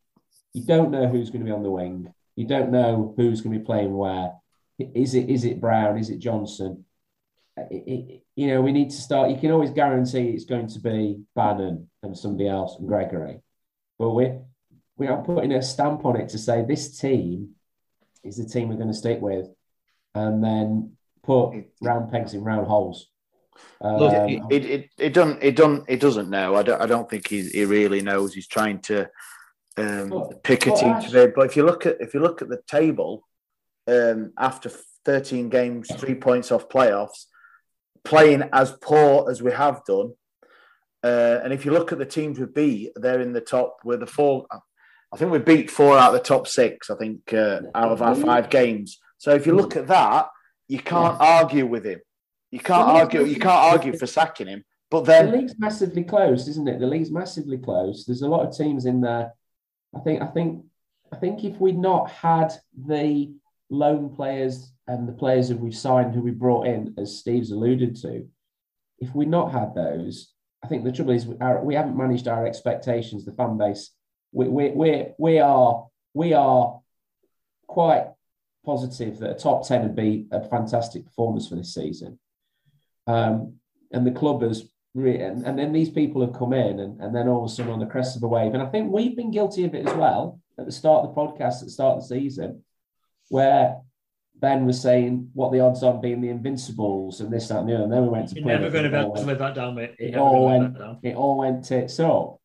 You don't know who's going to be on the wing. You don't know who's going to be playing where. Is it is it Brown? Is it Johnson? It- it- you know, we need to start. You can always guarantee it's going to be Bannan and somebody else and Gregory, but we we are putting a stamp on it to say this team is the team we're going to stick with, and then put round pegs in round holes. Look, Um, it, it, it, it doesn't it doesn't it doesn't know. I don't I don't think he, he really knows. He's trying to um, But- pick a team Ash- today. But if you look at if you look at the table, um, after 13 games, three points off playoffs, playing as poor as we have done, uh, and if you look at the teams we beat, they're in the top. We're the four. I think we beat four out of the top six. I think uh, out of our five games. So if you look at that, you can't argue with him. You can't argue. You can't argue for sacking him. But then the league's massively close, isn't it? The league's massively close. There's a lot of teams in there. I think. I think. I think if we'd not had the loan players and the players that we've signed, who we brought in, as Steve's alluded to, if we'd not had those, I think the trouble is we, our, we haven't managed our expectations. The fan base, we we we we are we are quite positive that a top ten would be a fantastic performance for this season. Um, and the club has and, and then these people have come in and, and then all of a sudden on the crest of a wave. And I think we've been guilty of it as well at the start of the podcast, at the start of the season, where Ben was saying what the odds on being the Invincibles and this, that, and the other. And then we went to You're never going to be able to live that down, mate. It all went it all went tits up.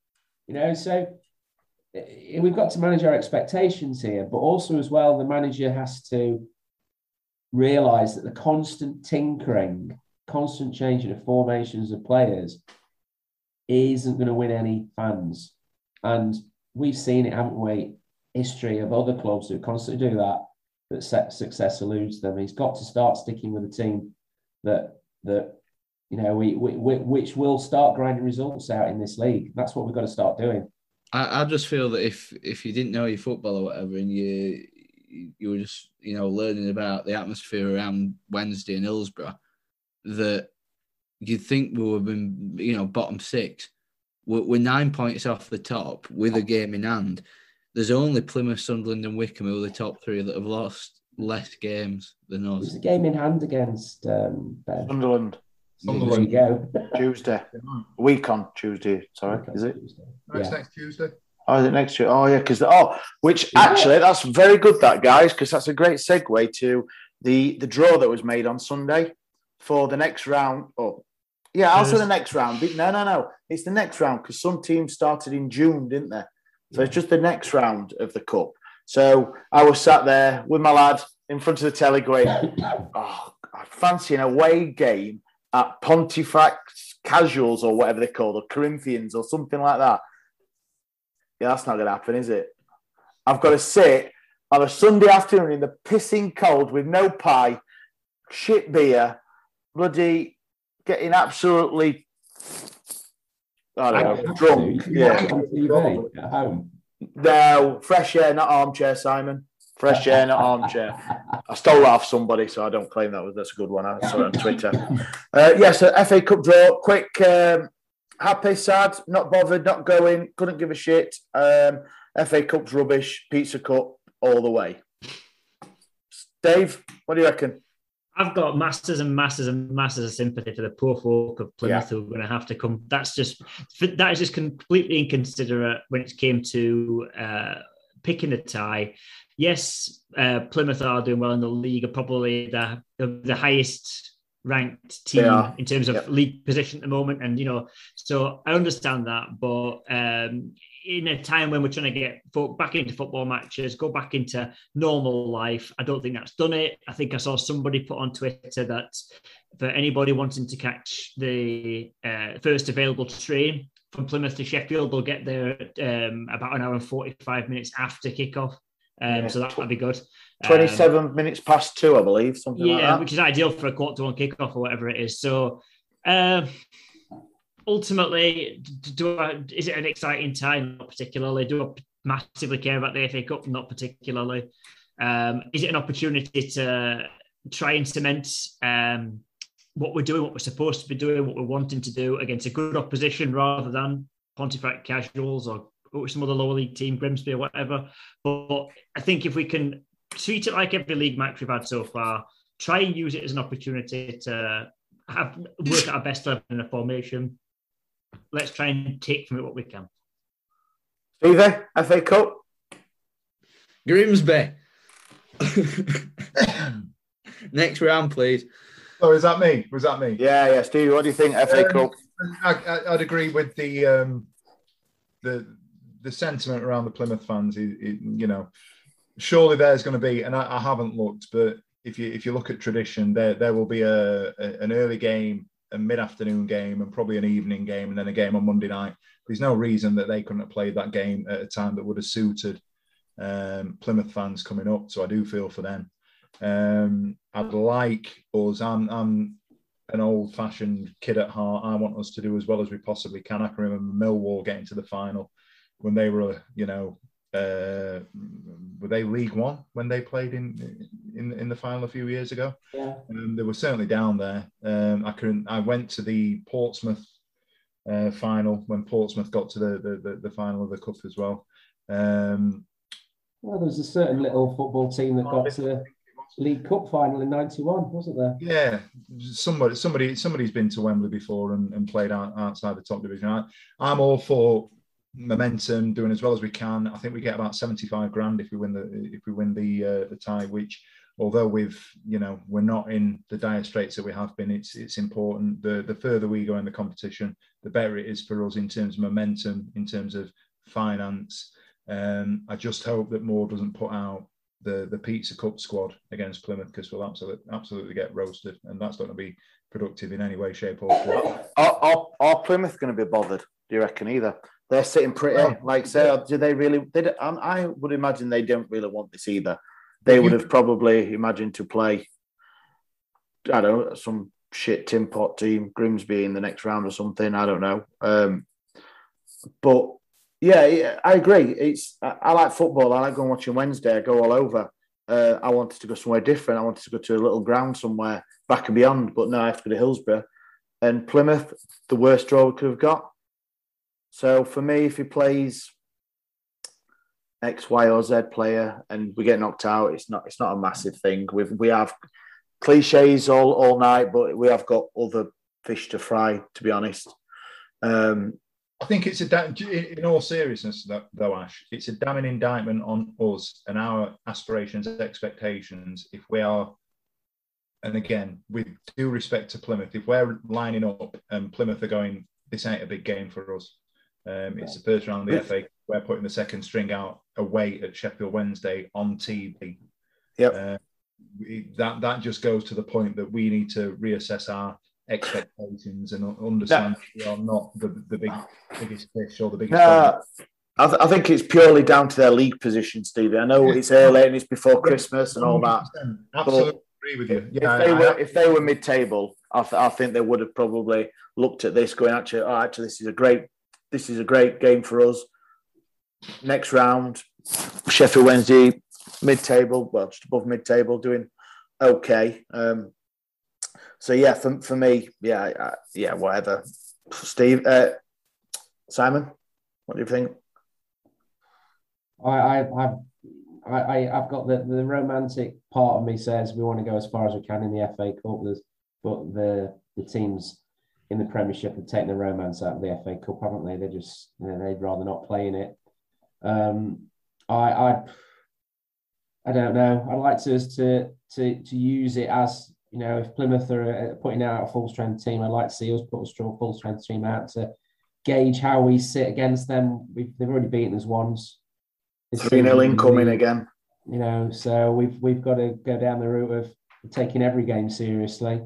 You know, so eh, we've got to manage our expectations here, but also as well, the manager has to realize that the constant tinkering, constant changing of formations of players isn't going to win any fans. And we've seen it, haven't we? History of other clubs who constantly do that, that success eludes them. He's got to start sticking with a team that that you know we, we, we which will start grinding results out in this league. That's what we've got to start doing. I, I just feel that if if you didn't know your football or whatever, and you you were just you know learning about the atmosphere around Wednesday in Hillsborough, that you'd think we would have been you know bottom six. We're, we're nine points off the top with a game in hand. There's only Plymouth, Sunderland, and Wycombe who are the top three that have lost less games than It was us. a game in hand against um, Ben. Sunderland There you go. (laughs) Tuesday, week on Tuesday. Sorry, is it? Next, Yeah. next Tuesday. Oh, is it next year? Oh, yeah, because oh, which actually that's very good, that guys, because that's a great segue to the the draw that was made on Sunday for the next round. Oh, yeah, also the next round. No, no, no, it's the next round because some teams started in June, didn't they? So it's just the next round of the cup. So I was sat there with my lad in front of the telly going, (coughs) oh, I fancy an away game at Pontefract Casuals or whatever they call it, Corinthians or something like that. Yeah, that's not going to happen, is it? I've got to sit on a Sunday afternoon in the pissing cold with no pie, shit beer, bloody getting absolutely, I don't know, drunk. Yeah. on TV at home. No, fresh air, not armchair, Simon. Fresh air, not armchair. I stole that off somebody, so I don't claim that was that's a good one. I saw it on Twitter. Uh, yes, yeah, so FA Cup draw. Quick, um, happy, sad, not bothered, not going, couldn't give a shit. Um, FA Cup's rubbish, Pizza Cup all the way. Dave, what do you reckon? I've got masters and masters and masters of sympathy for the poor folk of Plymouth Yeah. who are going to have to come. That's just that is just completely inconsiderate when it came to uh, picking a tie. Yes, uh, Plymouth are doing well in the league, are probably the the highest ranked team in terms of Yep. league position at the moment, and you know, so I understand that, but um, in a time when we're trying to get back into football matches, go back into normal life, I don't think that's done it. I think I saw somebody put on Twitter that for anybody wanting to catch the uh, first available train from Plymouth to Sheffield, they'll get there um, about an hour and 45 minutes after kickoff. Um, Yeah. So that would be good. Um, 27 minutes past two, I believe, something like yeah, that. which is ideal for a quarter to one kickoff or whatever it is. So um, ultimately, do I, is it an exciting time? Not particularly. Do I massively care about the FA Cup? Not particularly. Um, is it an opportunity to try and cement um, what we're doing, what we're supposed to be doing, what we're wanting to do against a good opposition rather than Pontefract Casuals or, some other lower league team, Grimsby or whatever? But I think if we can treat it like every league match we've had so far, try and use it as an opportunity to have work at our best level in a formation. Let's try and take from it what we can. Stevie, FA Cup? Grimsby. (laughs) Next round, please. Oh, is that me? Was that me? Yeah, yeah. Stevie, what do you think? FA Um, Cup? I, I, I'd agree with the um, the the sentiment around the Plymouth fans. It, it- you know, surely there's going to be, and I, I haven't looked, but if you if you look at tradition, there there will be a, a an early game, a mid afternoon game, and probably an evening game, and then a game on Monday night. There's no reason that they couldn't have played that game at a time that would have suited um, Plymouth fans coming up. So I do feel for them. Um, I'd like us. I'm, I'm an old-fashioned kid at heart. I want us to do as well as we possibly can. I can remember Millwall getting to the final when they were, you know, uh, were they League One when they played in in in the final a few years ago? Yeah. Um, they were certainly down there. Um, I couldn't. I went to the Portsmouth uh, final when Portsmouth got to the, the the the final of the cup as well. Um, Well, there was a certain little football team that got to the League Cup final in '91, wasn't there? Yeah, somebody, somebody, somebody's been to Wembley before and, and played out, outside the top division. I, I'm all for momentum, doing as well as we can. I think we get about 75 grand if we win the if we win the uh, the tie. Which, although we've you know we're not in the dire straits that we have been, it's it's important. The the further we go in the competition, the better it is for us in terms of momentum, in terms of finance. Um, I just hope that Moore doesn't put out the the Pizza Cup squad against Plymouth because we'll absolutely absolutely get roasted, and that's not going to be productive in any way, shape, or form. Are, are, are Plymouth going to be bothered? Do you reckon either? They're sitting pretty. Like, say, do they really? They don't, I would imagine they don't really want this either. They would have probably imagined to play. I don't know some shit tin pot team, Grimsby in the next round or something. I don't know. Um, but yeah, yeah, I agree. It's I, I like football. I like going watching Wednesday. I go all over. Uh, I wanted to go somewhere different. I wanted to go to a little ground somewhere back and beyond. But now I have to go to Hillsborough and Plymouth. The worst draw we could have got. So for me, if he plays X, Y, or Z player and we get knocked out, it's not it's not a massive thing. We've we have cliches all all night, but we have got other fish to fry. To be honest, um, I think it's a da- in all seriousness, though, Ash, it's a damning indictment on us and our aspirations and expectations. If we are, and again, with due respect to Plymouth, if we're lining up and Plymouth are going, this ain't a big game for us. Um, it's the first round of the FA. We're putting the second string out away at Sheffield Wednesday on TV. Yep. Uh, we- that that just goes to the point that we need to reassess our expectations and un- understand we are not the, the big biggest fish or the biggest. Uh, I, th- I think it's purely down to their league position, Stevie. I know it's early and it's before Christmas and all that. 100%. Absolutely agree with you. Yeah, if they I- were I- if they were mid table, I, th- I think they would have probably looked at this, going actually, oh, actually, this is a great this is a great game for us. Next round, Sheffield Wednesday, mid table, well, just above mid table, doing okay. Um, so yeah, for, for me, yeah, I, yeah, whatever. Steve, uh, Simon, what do you think? I, I, I've, I, I've got the, the romantic part of me says we want to go as far as we can in the FA Cup, but the the teams in the Premiership have taken the romance out of the FA Cup, haven't they? They just you know, they'd rather not play in it. Um, I, I, I don't know. I'd like to to to to use it as you know, if Plymouth are uh, putting out a full strength team, I'd like to see us put a strong full strength team out to gauge how we sit against them. We've, they've already beaten us once. 3 0 season. incoming again. You know, so we've we've got to go down the route of taking every game seriously.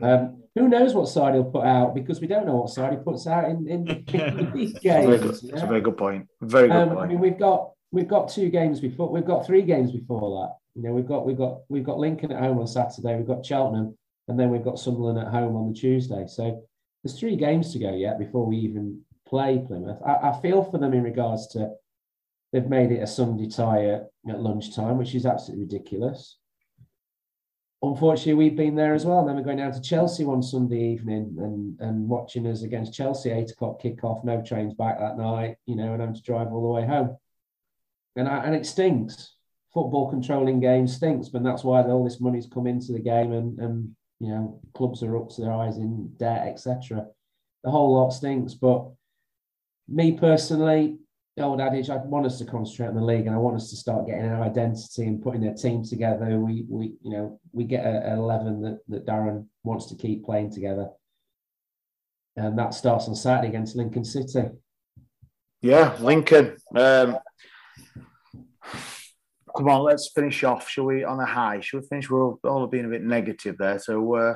Um, who knows what side he'll put out because we don't know what side he puts out in, in, (laughs) in these It's a very good, games. it's a know? very good point. Very good Um, I mean, we've got we've got two games before. We've got three games before that. You know, we've got we've got we've got Lincoln at home on Saturday. We've got Cheltenham, and then we've got Sunderland at home on the Tuesday. So there's three games to go yet before we even play Plymouth. I, I feel for them in regards to they've made it a Sunday tie at, at lunchtime, which is absolutely ridiculous. Unfortunately, we've been there as well. And then we're going down to Chelsea one Sunday evening and, and watching us against Chelsea, eight o'clock kickoff, no trains back that night, you know, and having to drive all the way home. And, I, and it stinks. Football controlling games stinks, but that's why all this money's come into the game and, and you know, clubs are up to their eyes in debt, etc. The whole lot stinks. But me personally, the old adage, I want us to concentrate on the league and I want us to start getting our identity and putting a team together. We we you know we get an eleven that, that Darren wants to keep playing together. And that starts on Saturday against Lincoln City. Yeah, Lincoln. Um, come on, let's finish off. Shall we on a high? Shall we finish? We're all, all being a bit negative there. So, uh,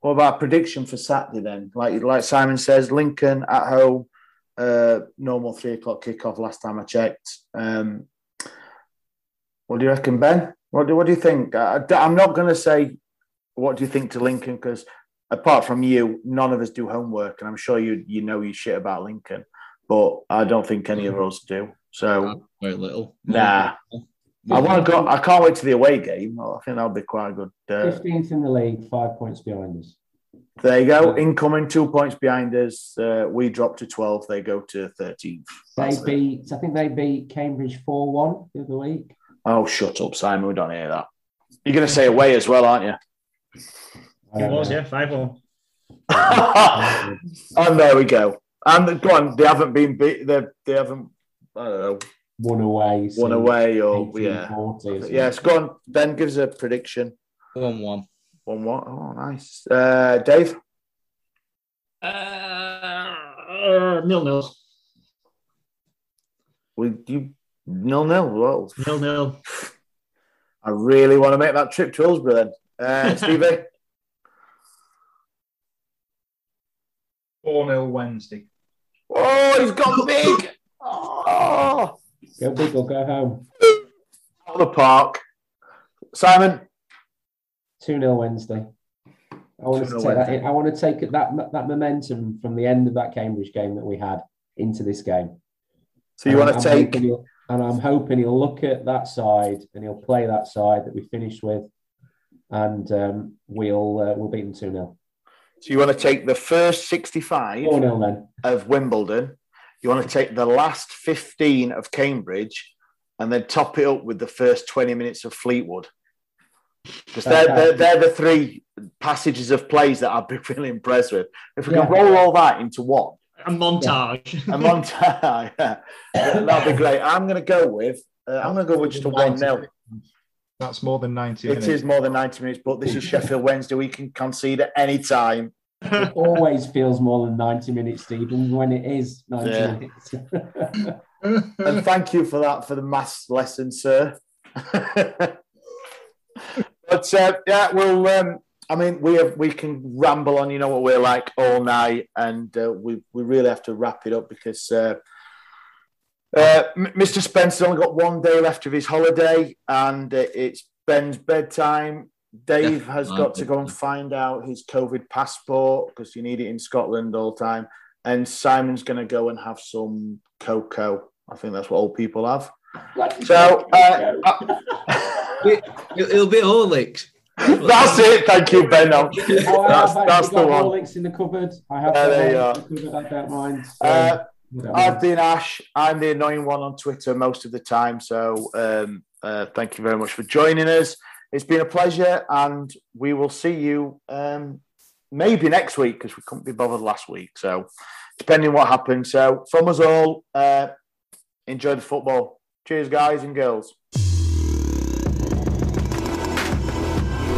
what about prediction for Saturday then? Like like Simon says, Lincoln at home. Uh, normal three o'clock kickoff. Last time I checked. Um, what do you reckon, Ben? What do What do you think? I, I'm not going to say what do you think to Lincoln because apart from you, none of us do homework, and I'm sure you you know your shit about Lincoln, but I don't think any of us do. So Very little. nah, I want to go. I can't wait to the away game. I think that'll be quite a good. Uh, Fifteenth in the league, five points behind us. There you go. Incoming two points behind us. Uh, we drop to 12. They go to 13th. They beat. I think they beat Cambridge four one the other week. Oh, shut up, Simon. We don't hear that. You're going to say away as well, aren't you? I It was, know. yeah, 5 1. (laughs) and there we go. And go on. They haven't been beat. They, they haven't. I don't know. One away. One away or 1840 yeah. or something. Yes, go on. Ben gives a prediction. One one. One what? Oh, nice. Uh, Dave. Uh, nil nil. We you nil nil. Well, Nil nil. I really want to make that trip to Hillsborough then. Uh, (laughs) Stevie. 4 0 Wednesday. oh, he's got (laughs) big. Oh, Go big or go home. out of the park. Simon. 2 0 Wednesday. I want to take that. Wednesday. In. I want to take that that momentum from the end of that Cambridge game that we had into this game. So you And want to I'm take? and I'm hoping he'll look at that side and he'll play that side that we finished with, and um, we'll uh, we'll beat them two 0 So you want to take the first sixty-five then. of Wimbledon. You want to take the last fifteen of Cambridge, and then top it up with the first twenty minutes of Fleetwood. Because they're, they're, they're the three passages of plays that I've been (laughs) really impressed with. If we can Yeah. roll all that into one, A montage. a montage, (laughs) yeah, that'd be great. I'm going to go with. Uh, I'm going to go with just a one 0 That's more than 90 It minutes. is more than 90 minutes, but this is Sheffield Wednesday. We can concede at any time. It always feels more than 90 minutes, Stephen, when it is 90 Yeah. minutes. (laughs) And thank you for that, for the maths lesson, sir. But uh, yeah, we'll. Um, I mean, we have we can ramble on. You know what we're like all night, and uh, we we really have to wrap it up because uh, uh, Mr. Spencer's only got one day left of his holiday, and uh, it's Ben's bedtime. Dave Yeah, has my got to go and find out his COVID passport because you need it in Scotland all the time. And Simon's going to go and have some cocoa. I think that's what old people have. So, uh, It, (laughs) it'll be Horlicks. That's it. Thank you, Ben. Oh, I That's, have that's the one. Horlicks in the cupboard. I have Yeah, got there you in the cupboard. I don't mind. So, Uh, I don't I've been Ash. I'm the annoying one on Twitter most of the time. So um, uh, thank you very much for joining us. It's been a pleasure, and we will see you um, maybe next week because we couldn't be bothered last week. So depending what happens. So from us all, uh, enjoy the football. Cheers, guys and girls.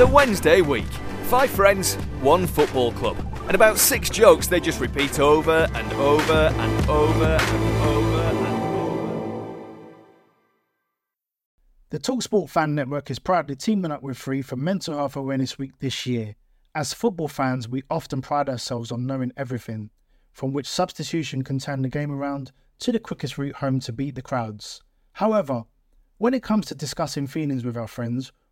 The Wednesday week. Five friends, one football club. And about six jokes they just repeat over and over and over and over and over. The Talksport Fan Network is proudly teaming up with Free for Mental Health Awareness Week this year. As football fans, we often pride ourselves on knowing everything, from which substitution can turn the game around to the quickest route home to beat the crowds. However, when it comes to discussing feelings with our friends,